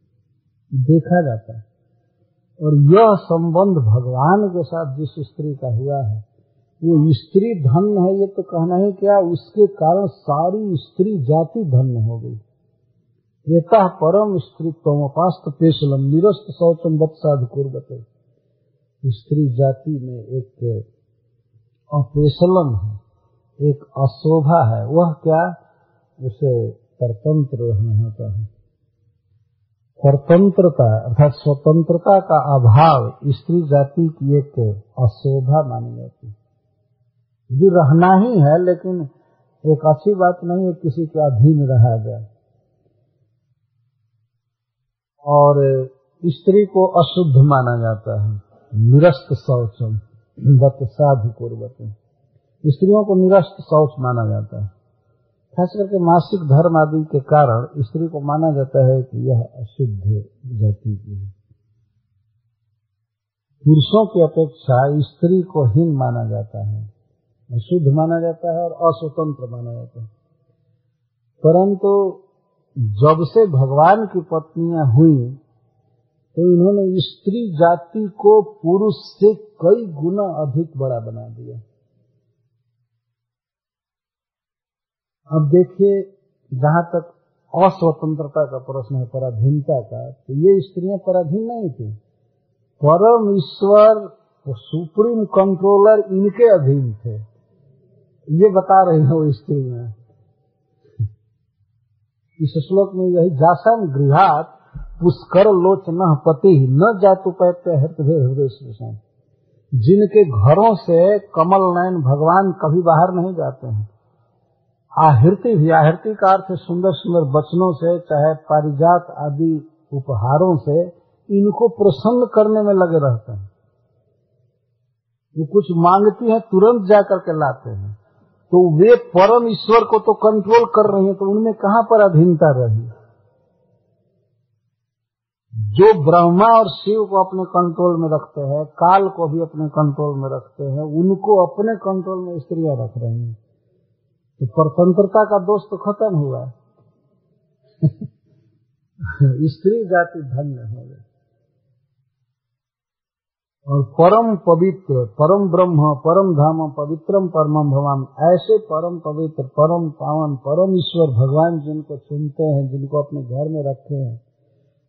देखा जाता है। और यह संबंध भगवान के साथ जिस स्त्री का हुआ है, वो स्त्री धन्य है, ये तो कहना ही क्या, उसके कारण सारी स्त्री जाति धन्य हो गई। एता परम स्त्री तमोपास्त पेशलम निरस्त शौचम बत्साध कुर्बते स्त्री जाति में एक अपेशलम है, एक अशोभा है। वह क्या? उसे परतंत्र रहना होता है। स्वतंत्रता अर्थात स्वतंत्रता का अभाव स्त्री जाति की एक अशोभा मानी जाती है। जो रहना ही है, लेकिन एक अच्छी बात नहीं है किसी के अधीन रहा जाए। और स्त्री को अशुद्ध माना जाता है। निरस्त शौचम बत साधु पूर्वत स्त्रियों को निरस्त शौच माना जाता है। खास करके मासिक धर्म आदि के कारण स्त्री को माना जाता है कि यह अशुद्ध जाति की है। पुरुषों की अपेक्षा स्त्री को हीन माना जाता है। अशुद्ध माना जाता है और अस्वतंत्र माना जाता है। परंतु जब से भगवान की पत्नियाँ हुई तो इन्होंने स्त्री जाति को पुरुष से कई गुना अधिक बड़ा बना दिया। अब देखिए, जहाँ तक अस्वतंत्रता का प्रश्न है, पराधीनता का तो ये स्त्रियाँ पराधीन नहीं थी। परम ईश्वर, सुप्रीम कंट्रोलर इनके अधीन थे। ये बता रही है वो स्त्रियाँ। इस श्लोक में यही जासन गृहात पुष्कर लोचन पति। न जातु पैत्य हृदय हृदय जिनके घरों से कमल नयन भगवान कभी बाहर नहीं जाते हैं। आहृति भी, आहृति का अर्थ सुंदर सुंदर वचनों से, चाहे पारिजात आदि उपहारों से इनको प्रसन्न करने में लगे रहते हैं। वो कुछ मांगती हैं, तुरंत जाकर के लाते हैं। तो वे परम ईश्वर को तो कंट्रोल कर रहे हैं तो उनमें कहाँ पर अधीनता रही? जो ब्रह्मा और शिव को अपने कंट्रोल में रखते हैं, काल को भी अपने कंट्रोल में रखते हैं, उनको अपने कंट्रोल में स्त्रियाँ रख रही हैं। तो परतंत्रता का दोष तो खत्म हुआ। स्त्री जाति धन्य हो गई। और परम पवित्र, परम ब्रह्म, परम धाम, पवित्रम परम भगवान ऐसे परम पवित्र, परम पावन, परम ईश्वर भगवान जिनको चुनते हैं, जिनको अपने घर में रखे हैं,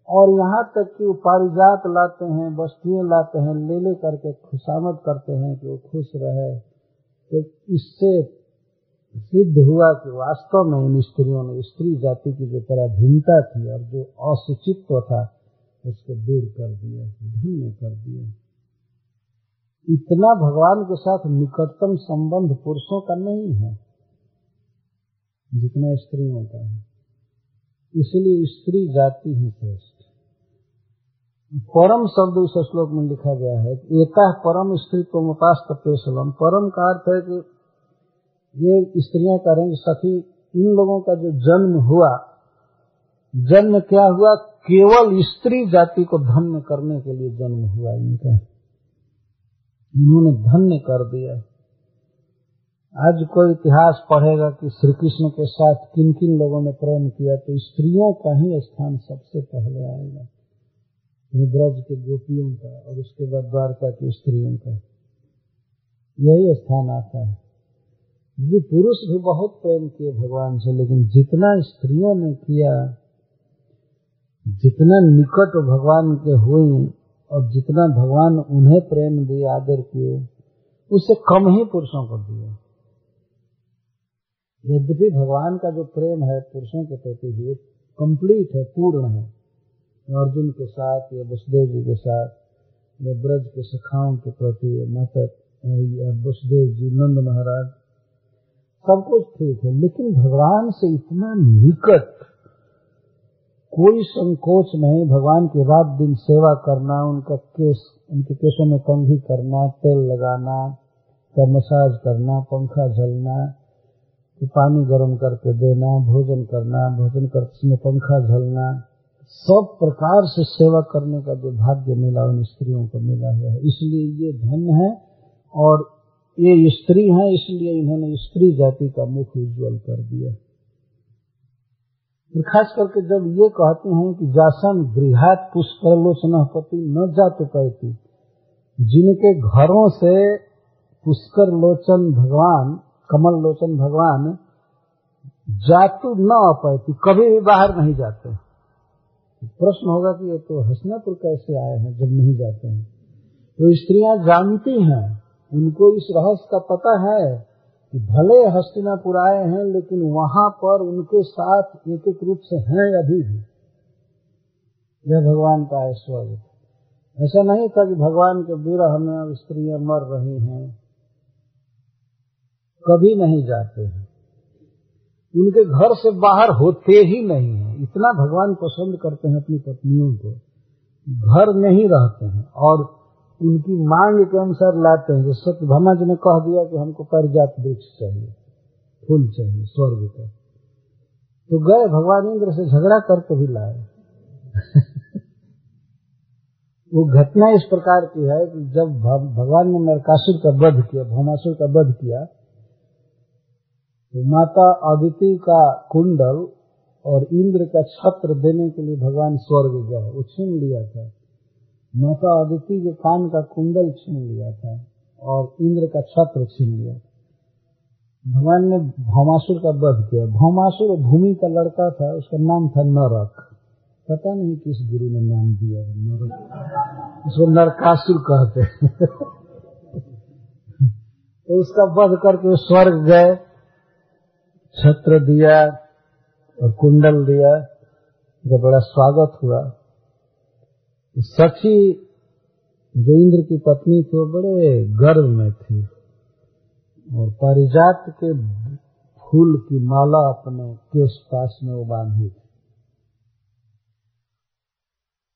और यहाँ तक कि पारिजात लाते हैं वस्तुएँ लाते हैं ले ले करके खुशामद करते हैं कि वो खुश रहे। तो इससे सिद्ध हुआ कि वास्तव में इन स्त्रियों ने, स्त्री जाति की जो पराधीनता थी और जो अशिक्षित्व था, उसको दूर कर दिया, धन्य कर दिया। इतना भगवान के साथ निकटतम संबंध पुरुषों का नहीं है, जितना स्त्रियों का है। इसलिए स्त्री जाति ही श्रेष्ठ। परम शब्द उस श्लोक में लिखा गया है एका परम स्त्री तोमपास्त पेशलम। परम का अर्थ है कि ये स्त्रियाँ करेंगे सखी, इन लोगों का जो जन्म हुआ, जन्म क्या हुआ? केवल स्त्री जाति को धन्य करने के लिए जन्म हुआ इनका। इन्होंने धन्य कर दिया आज कोई इतिहास पढ़ेगा कि श्री कृष्ण के साथ किन किन लोगों ने प्रेम किया तो स्त्रियों का ही स्थान सबसे पहले आएगा। ब्रज के गोपियों का और उसके बाद द्वारका की स्त्रियों का। यही स्थान आता है। ये पुरुष भी बहुत प्रेम किए भगवान से, लेकिन जितना स्त्रियों ने किया, जितना निकट भगवान के हुए और जितना भगवान उन्हें प्रेम दिए, आदर किए उससे कम ही पुरुषों को दिए। यद्यपि भगवान का जो प्रेम है, पुरुषों के प्रति भी कंप्लीट है, पूर्ण है। अर्जुन के साथ, या वसुदेव जी के साथ, या ब्रज के सखाओं के प्रति माता, या वसुदेव जी, नंद महाराज, सब कुछ ठीक है, लेकिन भगवान से इतना निकट कोई संकोच नहीं, भगवान की रात दिन सेवा करना, उनका केस, उनके केसों में कंघी करना, तेल लगाना का मसाज करना, पंखा झलना पानी गर्म करके देना, भोजन करना, भोजन कर समय पंखा झलना, सब प्रकार से सेवा करने का जो भाग्य मिला उन स्त्रियों को मिला हुआ है। इसलिए ये धन है और ये स्त्री हैं, इसलिए इन्होंने स्त्री जाति का मुख उज्जवल कर दिया। खास करके जब ये कहते हैं कि जासन गृहात पुष्कर पति न जात पैती, जिनके घरों से पुष्कर लोचन भगवान, कमल लोचन भगवान जातु न अपैती कभी भी बाहर नहीं जाते। प्रश्न होगा कि ये तो हसनापुर कैसे आए हैं जब नहीं जाते हैं? तो स्त्रियाँ जानती हैं, उनको इस रहस्य का पता है कि भले हस्तिनापुर आए हैं, लेकिन वहाँ पर उनके साथ एक एक रूप से हैं अभी भी। यह भगवान का ऐश्वर्य ऐसा नहीं था कि भगवान के विरह में अब स्त्रियाँ मर रही हैं। कभी नहीं जाते हैं। उनके घर से बाहर होते ही नहीं है। इतना भगवान पसंद करते हैं अपनी पत्नियों को। घर में ही रहते हैं। और उनकी मांग के अनुसार लाते हैं। सत्य भामा जी ने कह दिया कि हमको परिजात वृक्ष चाहिए, फूल चाहिए, स्वर्ग का। तो गए, भगवान इंद्र से झगड़ा करके भी लाए। वो घटना इस प्रकार की है कि जब भगवान ने नरकासुर का वध किया, भौमासुर का वध किया तो माता अदिति का कुंडल और इंद्र का छत्र देने के लिए भगवान स्वर्ग गए। वो छीन लिया था। माता अदिति के कान का कुंडल छीन लिया था और इंद्र का छत्र छीन लिया था। भगवान ने भौमासुर का वध किया। भौमासुर भूमि का लड़का था, उसका नाम था नरक। पता नहीं किस गुरु ने नाम दिया नरक। उसको नरकासुर कहते तो उसका वध करके वो स्वर्ग गए, छत्र दिया और कुंडल दिया। जब बड़ा स्वागत हुआ। सखी जो इंद्र की पत्नी थी वो बड़े गर्व में थी और पारिजात के फूल की माला अपने केश पास में वो बांधी थी।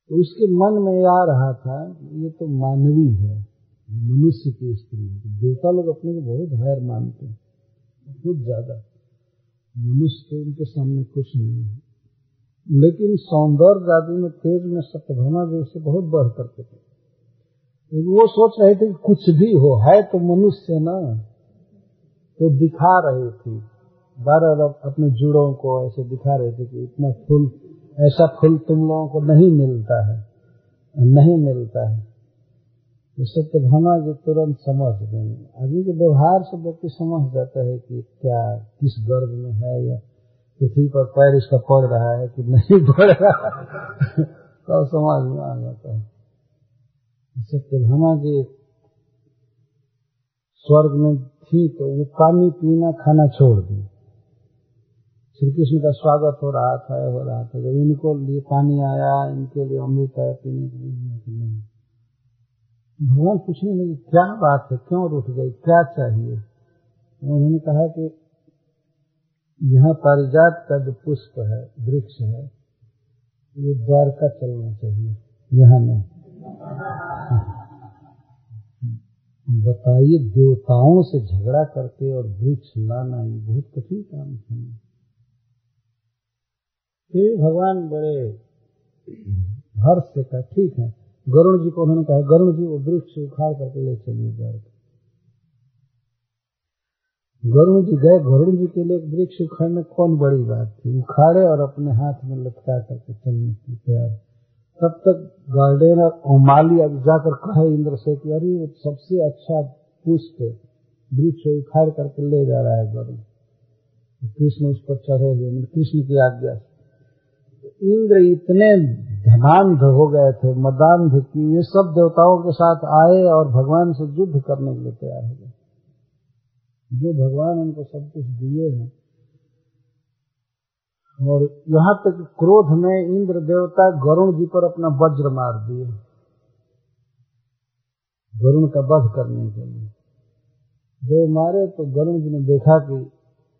तो उसके मन में आ रहा था ये तो मानवी है, मनुष्य की स्त्री है। देवता लोग अपने को बहुत हैर मानते हैं, बहुत ज़्यादा। मनुष्य तो उनके सामने कुछ नहीं है। लेकिन सौंदर्य आदि में तेज में सत्यभामा जो उससे बहुत बढ़ करके थे। वो सोच रहे थे कि कुछ भी हो, है तो मनुष्य ना तो दिखा रही थी। बारह अपने जुड़ों को ऐसे दिखा रहे थे कि इतना फूल, ऐसा फूल तुम लोगों को नहीं मिलता है, नहीं मिलता है। तो सत्यभामा जी तुरंत समझ गई। आदमी के व्यवहार से व्यक्ति समझ जाता है कि क्या, किस गर्भ में है या पृथ्वी पर पैर इसका पड़ रहा है कि नहीं पड़ रहा तो में आ जाता है। सत्यभामा जी स्वर्ग में थी तो वो पानी पीना, खाना छोड़ दी। श्री कृष्ण का स्वागत हो रहा था हो रहा था। जब इनको लिए पानी आया, इनके लिए अमृत आया, पीने के लिए नहीं भगवान पूछने लगे, क्या बात है? क्यों रुठ गई? क्या चाहिए? तो उन्होंने कहा कि यहाँ पारिजात का जो पुष्प है, वृक्ष है, वो द्वारका चलना चाहिए। यहाँ नहीं। बताइए, देवताओं से झगड़ा करके और वृक्ष लाना ये बहुत कठिन काम है। फिर भगवान, बड़े हर्ष से कहा, ठीक है। गरुण जी को उन्होंने कहा, गरुण जी, वो वृक्ष उखाड़ करके ले चलिए द्वारका। गरुण जी गए गरुण जी के लिए वृक्ष उखाड़ने कौन बड़ी बात थी? उखाड़े और अपने हाथ में लटका करके चलने की तैयार। तब तक गार्डन और ओमाली अब जाकर कहे इंद्र से कि, अरे सबसे अच्छा पुष्प वृक्ष उखाड़ करके ले जा रहा है गरुण कृष्ण उस पर चढ़े हुए कृष्ण की आज्ञा इंद्र इतने धनांध हो गए थे, मदांध की ये सब देवताओं के साथ आए और भगवान से युद्ध करने के लिए तैयार हो गए। जो भगवान उनको सब कुछ दिए हैं। और यहाँ तक क्रोध में इंद्र देवता गरुण जी पर अपना वज्र मार दिए। गरुण का वध करने के लिए। जो मारे तो गरुण जी ने देखा कि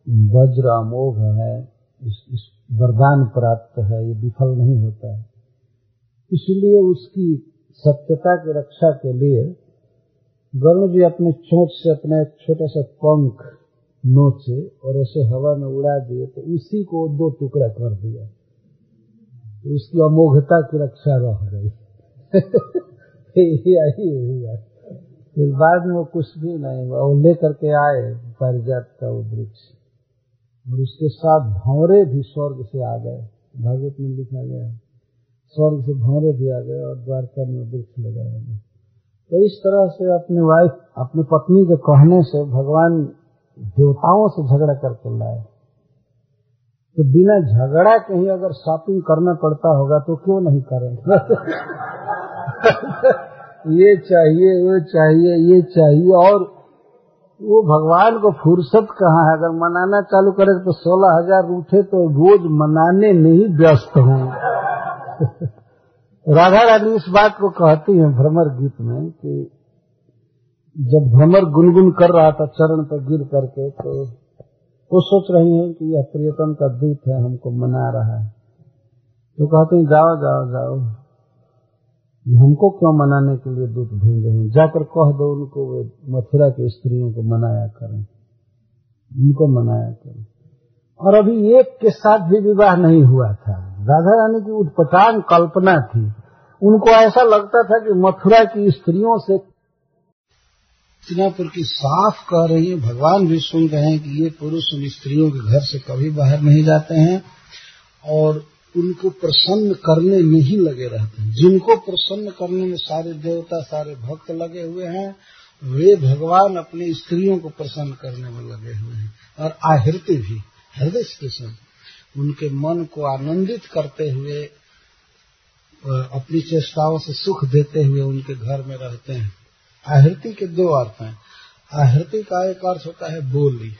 वज्र अमोघ है इस, इस वरदान प्राप्त है ये विफल नहीं होता है। इसलिए उसकी सत्यता की रक्षा के लिए गरुण जी अपने चोट से, अपना एक छोटा सा पंख नोचे और ऐसे हवा में उड़ा दिए तो उसी को दो टुकड़ा कर दिया। तो उसकी अमोघता की रक्षा रह गई यही हुआ। फिर बाद में वो कुछ भी नहीं हुआ। वो लेकर के आए पारिजात का वो वृक्ष। और उसके साथ भौरे भी स्वर्ग से आ गए। भागवत में लिखा गया स्वर्ग से भौरे भी आ गए और द्वारका में वृक्ष लगाया गया तो इस तरह से अपनी वाइफ अपनी पत्नी के कहने से भगवान देवताओं से झगड़ा करके लाए। तो बिना झगड़ा के ही अगर शॉपिंग करना पड़ता होगा तो क्यों नहीं करेंगे ये चाहिए, वो चाहिए, ये चाहिए और वो भगवान को फुर्सत कहाँ है? अगर मनाना चालू करे तो सोलह हज़ार उठे तो रोज मनाने में ही व्यस्त हूँ। राधा रानी इस बात को कहती हैं भ्रमर गीत में कि जब भ्रमर गुनगुन कर रहा था चरण पर गिर करके तो वो सोच रही हैं कि यह प्रियतम का दूत है, हमको मना रहा है। तो कहते हैं, जाओ जाओ जाओ। हमको क्यों मनाने के लिए दूत भेज रहे हैं? जाकर कह दो उनको, वे मथुरा की स्त्रियों को मनाया करें। उनको मनाया करें। और अभी एक के साथ भी विवाह नहीं हुआ था। राधा रानी की उठपटांग कल्पना थी। उनको ऐसा लगता था कि मथुरा की स्त्रियों से पर की साफ़ कह रही है, भगवान भी सुन रहे हैं कि ये पुरुष उन स्त्रियों के घर से कभी बाहर नहीं जाते हैं और उनको प्रसन्न करने में ही लगे रहते हैं। जिनको प्रसन्न करने में सारे देवता, सारे भक्त लगे हुए हैं, वे भगवान अपनी स्त्रियों को प्रसन्न करने में लगे हुए हैं। और आहृति भी, हृदय स्टेशन उनके मन को आनंदित करते हुए अपनी चेष्टाओं से सुख देते हुए उनके घर में रहते हैं। आहृति के दो अर्थ हैं। आहृति का एक अर्थ होता है बोली।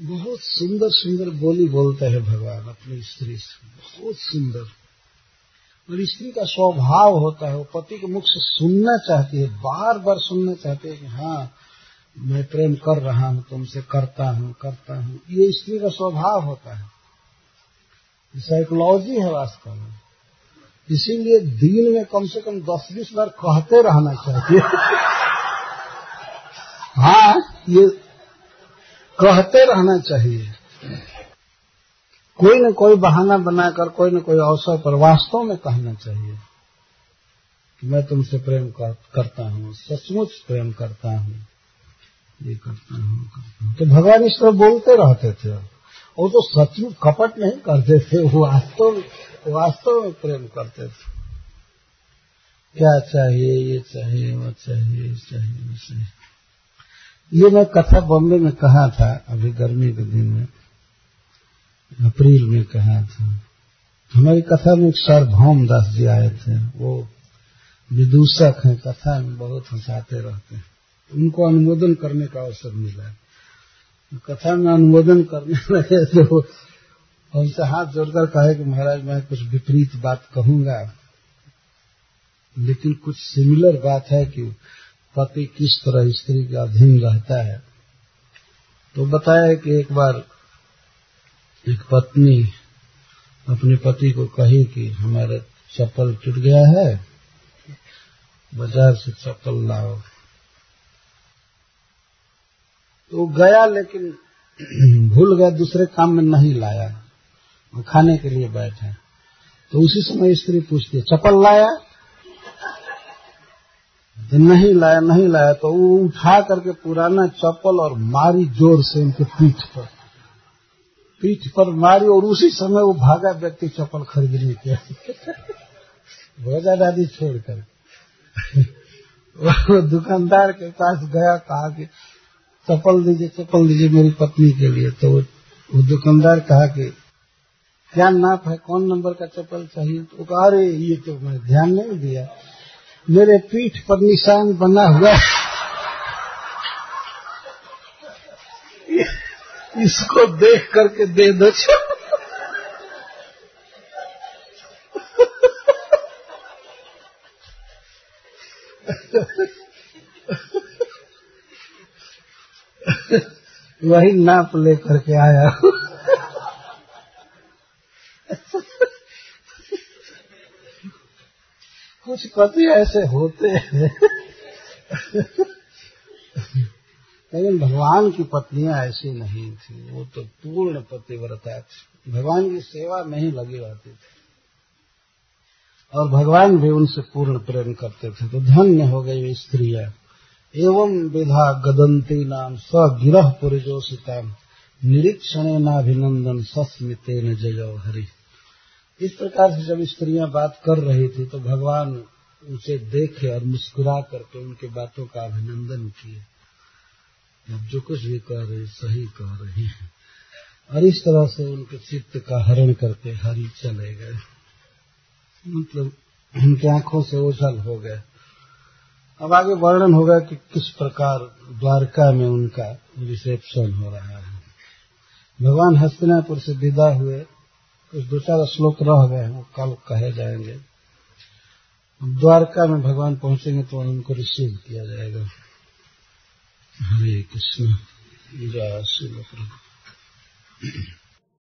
बहुत सुंदर सुंदर बोली बोलते हैं भगवान अपनी स्त्री से। बहुत सुंदर। और स्त्री का स्वभाव होता है, वो पति के मुख से सुनना चाहती है बार बार सुनना चाहती है कि हाँ मैं प्रेम कर रहा हूँ, तुमसे करता हूँ करता हूँ। ये स्त्री का स्वभाव होता है। साइकोलॉजी है वास्तव में। इसीलिए दिन में कम से कम दस बीस बार कहते रहना चाहिए। हाँ ये कहते रहना चाहिए। कोई न कोई बहाना बनाकर, कोई न कोई अवसर पर वास्तव में कहना चाहिए कि मैं तुमसे प्रेम करता हूँ, सचमुच प्रेम करता हूँ। ये करता हूँ करता हूँ। तो भगवान इस तरह बोलते रहते थे। और तो सचमुच कपट नहीं करते थे, वो वास्तव वास्तव में प्रेम करते थे। क्या चाहिए, ये चाहिए, वो चाहिए, ये चाहिए, वो चाहिए। ये मैं कथा बॉम्बे में कहा था, अभी गर्मी के दिन में। अप्रैल में कहा था। हमारी कथा में एक सार्वभौम दास जी आए थे। वो विदूषक हैं, कथा में बहुत हंसाते रहते हैं। उनको अनुमोदन करने का अवसर मिला कथा में अनुमोदन करने लगे तो हमसे हाथ जोड़कर कहे कि महाराज, मैं कुछ विपरीत बात कहूँगा। लेकिन कुछ सिमिलर बात है कि पति किस तरह स्त्री के अधीन रहता है। तो बताया कि एक बार एक पत्नी अपने पति को कही कि हमारा चप्पल टूट गया है, बाज़ार से चप्पल लाओ। तो गया, लेकिन भूल गया, दूसरे काम में नहीं लाया। वो खाने के लिए बैठे तो उसी समय स्त्री पूछती है, चप्पल लाया? तो नहीं लाया नहीं लाया। तो वो उठा करके पुराना चप्पल और मारी ज़ोर से उनके पीठ पर। पीठ पर मारी और उसी समय वो भागा व्यक्ति चप्पल खरीदने के भोजा दादी छोड़कर। वो दुकानदार के पास गया, कहा कि चप्पल दीजिए चप्पल दीजिए मेरी पत्नी के लिए। तो वो दुकानदार कहा कि क्या नाप है कौन नंबर का चप्पल चाहिए? तो कहा, अरे, ये तो मैं ध्यान नहीं दिया। मेरे पीठ पर निशान बना हुआ इसको देख करके दे दो वही नाप ले करके आया कुछ पति ऐसे होते हैं। लेकिन भगवान की पत्नियाँ ऐसी नहीं थी, वो तो पूर्ण पतिव्रता थी। भगवान की सेवा में ही लगी रहती थी। और भगवान भी उनसे पूर्ण प्रेम करते थे तो धन्य हो गई स्त्रियाँ। एवं विधा गदंती नाम स गिरह पुरजोषिता निरीक्षण नाभिनंदन सस्मिते न जय हरि। इस प्रकार से जब स्त्रियाँ बात कर रही थी तो भगवान उसे देखे और मुस्कुरा करके उनके बातों का अभिनंदन किए। अब जो कुछ भी कह रहे, सही कह रही है। और इस तरह से उनके चित्त का हरण करके हरि चले गए। मतलब उनकी आँखों से ओझल हो गए। अब आगे वर्णन होगा कि किस प्रकार द्वारका में उनका रिसेप्शन हो रहा है। भगवान हस्तिनापुर से विदा हुए। कुछ दो चार श्लोक रह गए हैं, वो कल कहे जाएँगे। द्वारका में भगवान पहुँचेंगे तो उनको रिसीव किया जाएगा। हरे कृष्ण। जय श्री प्रभु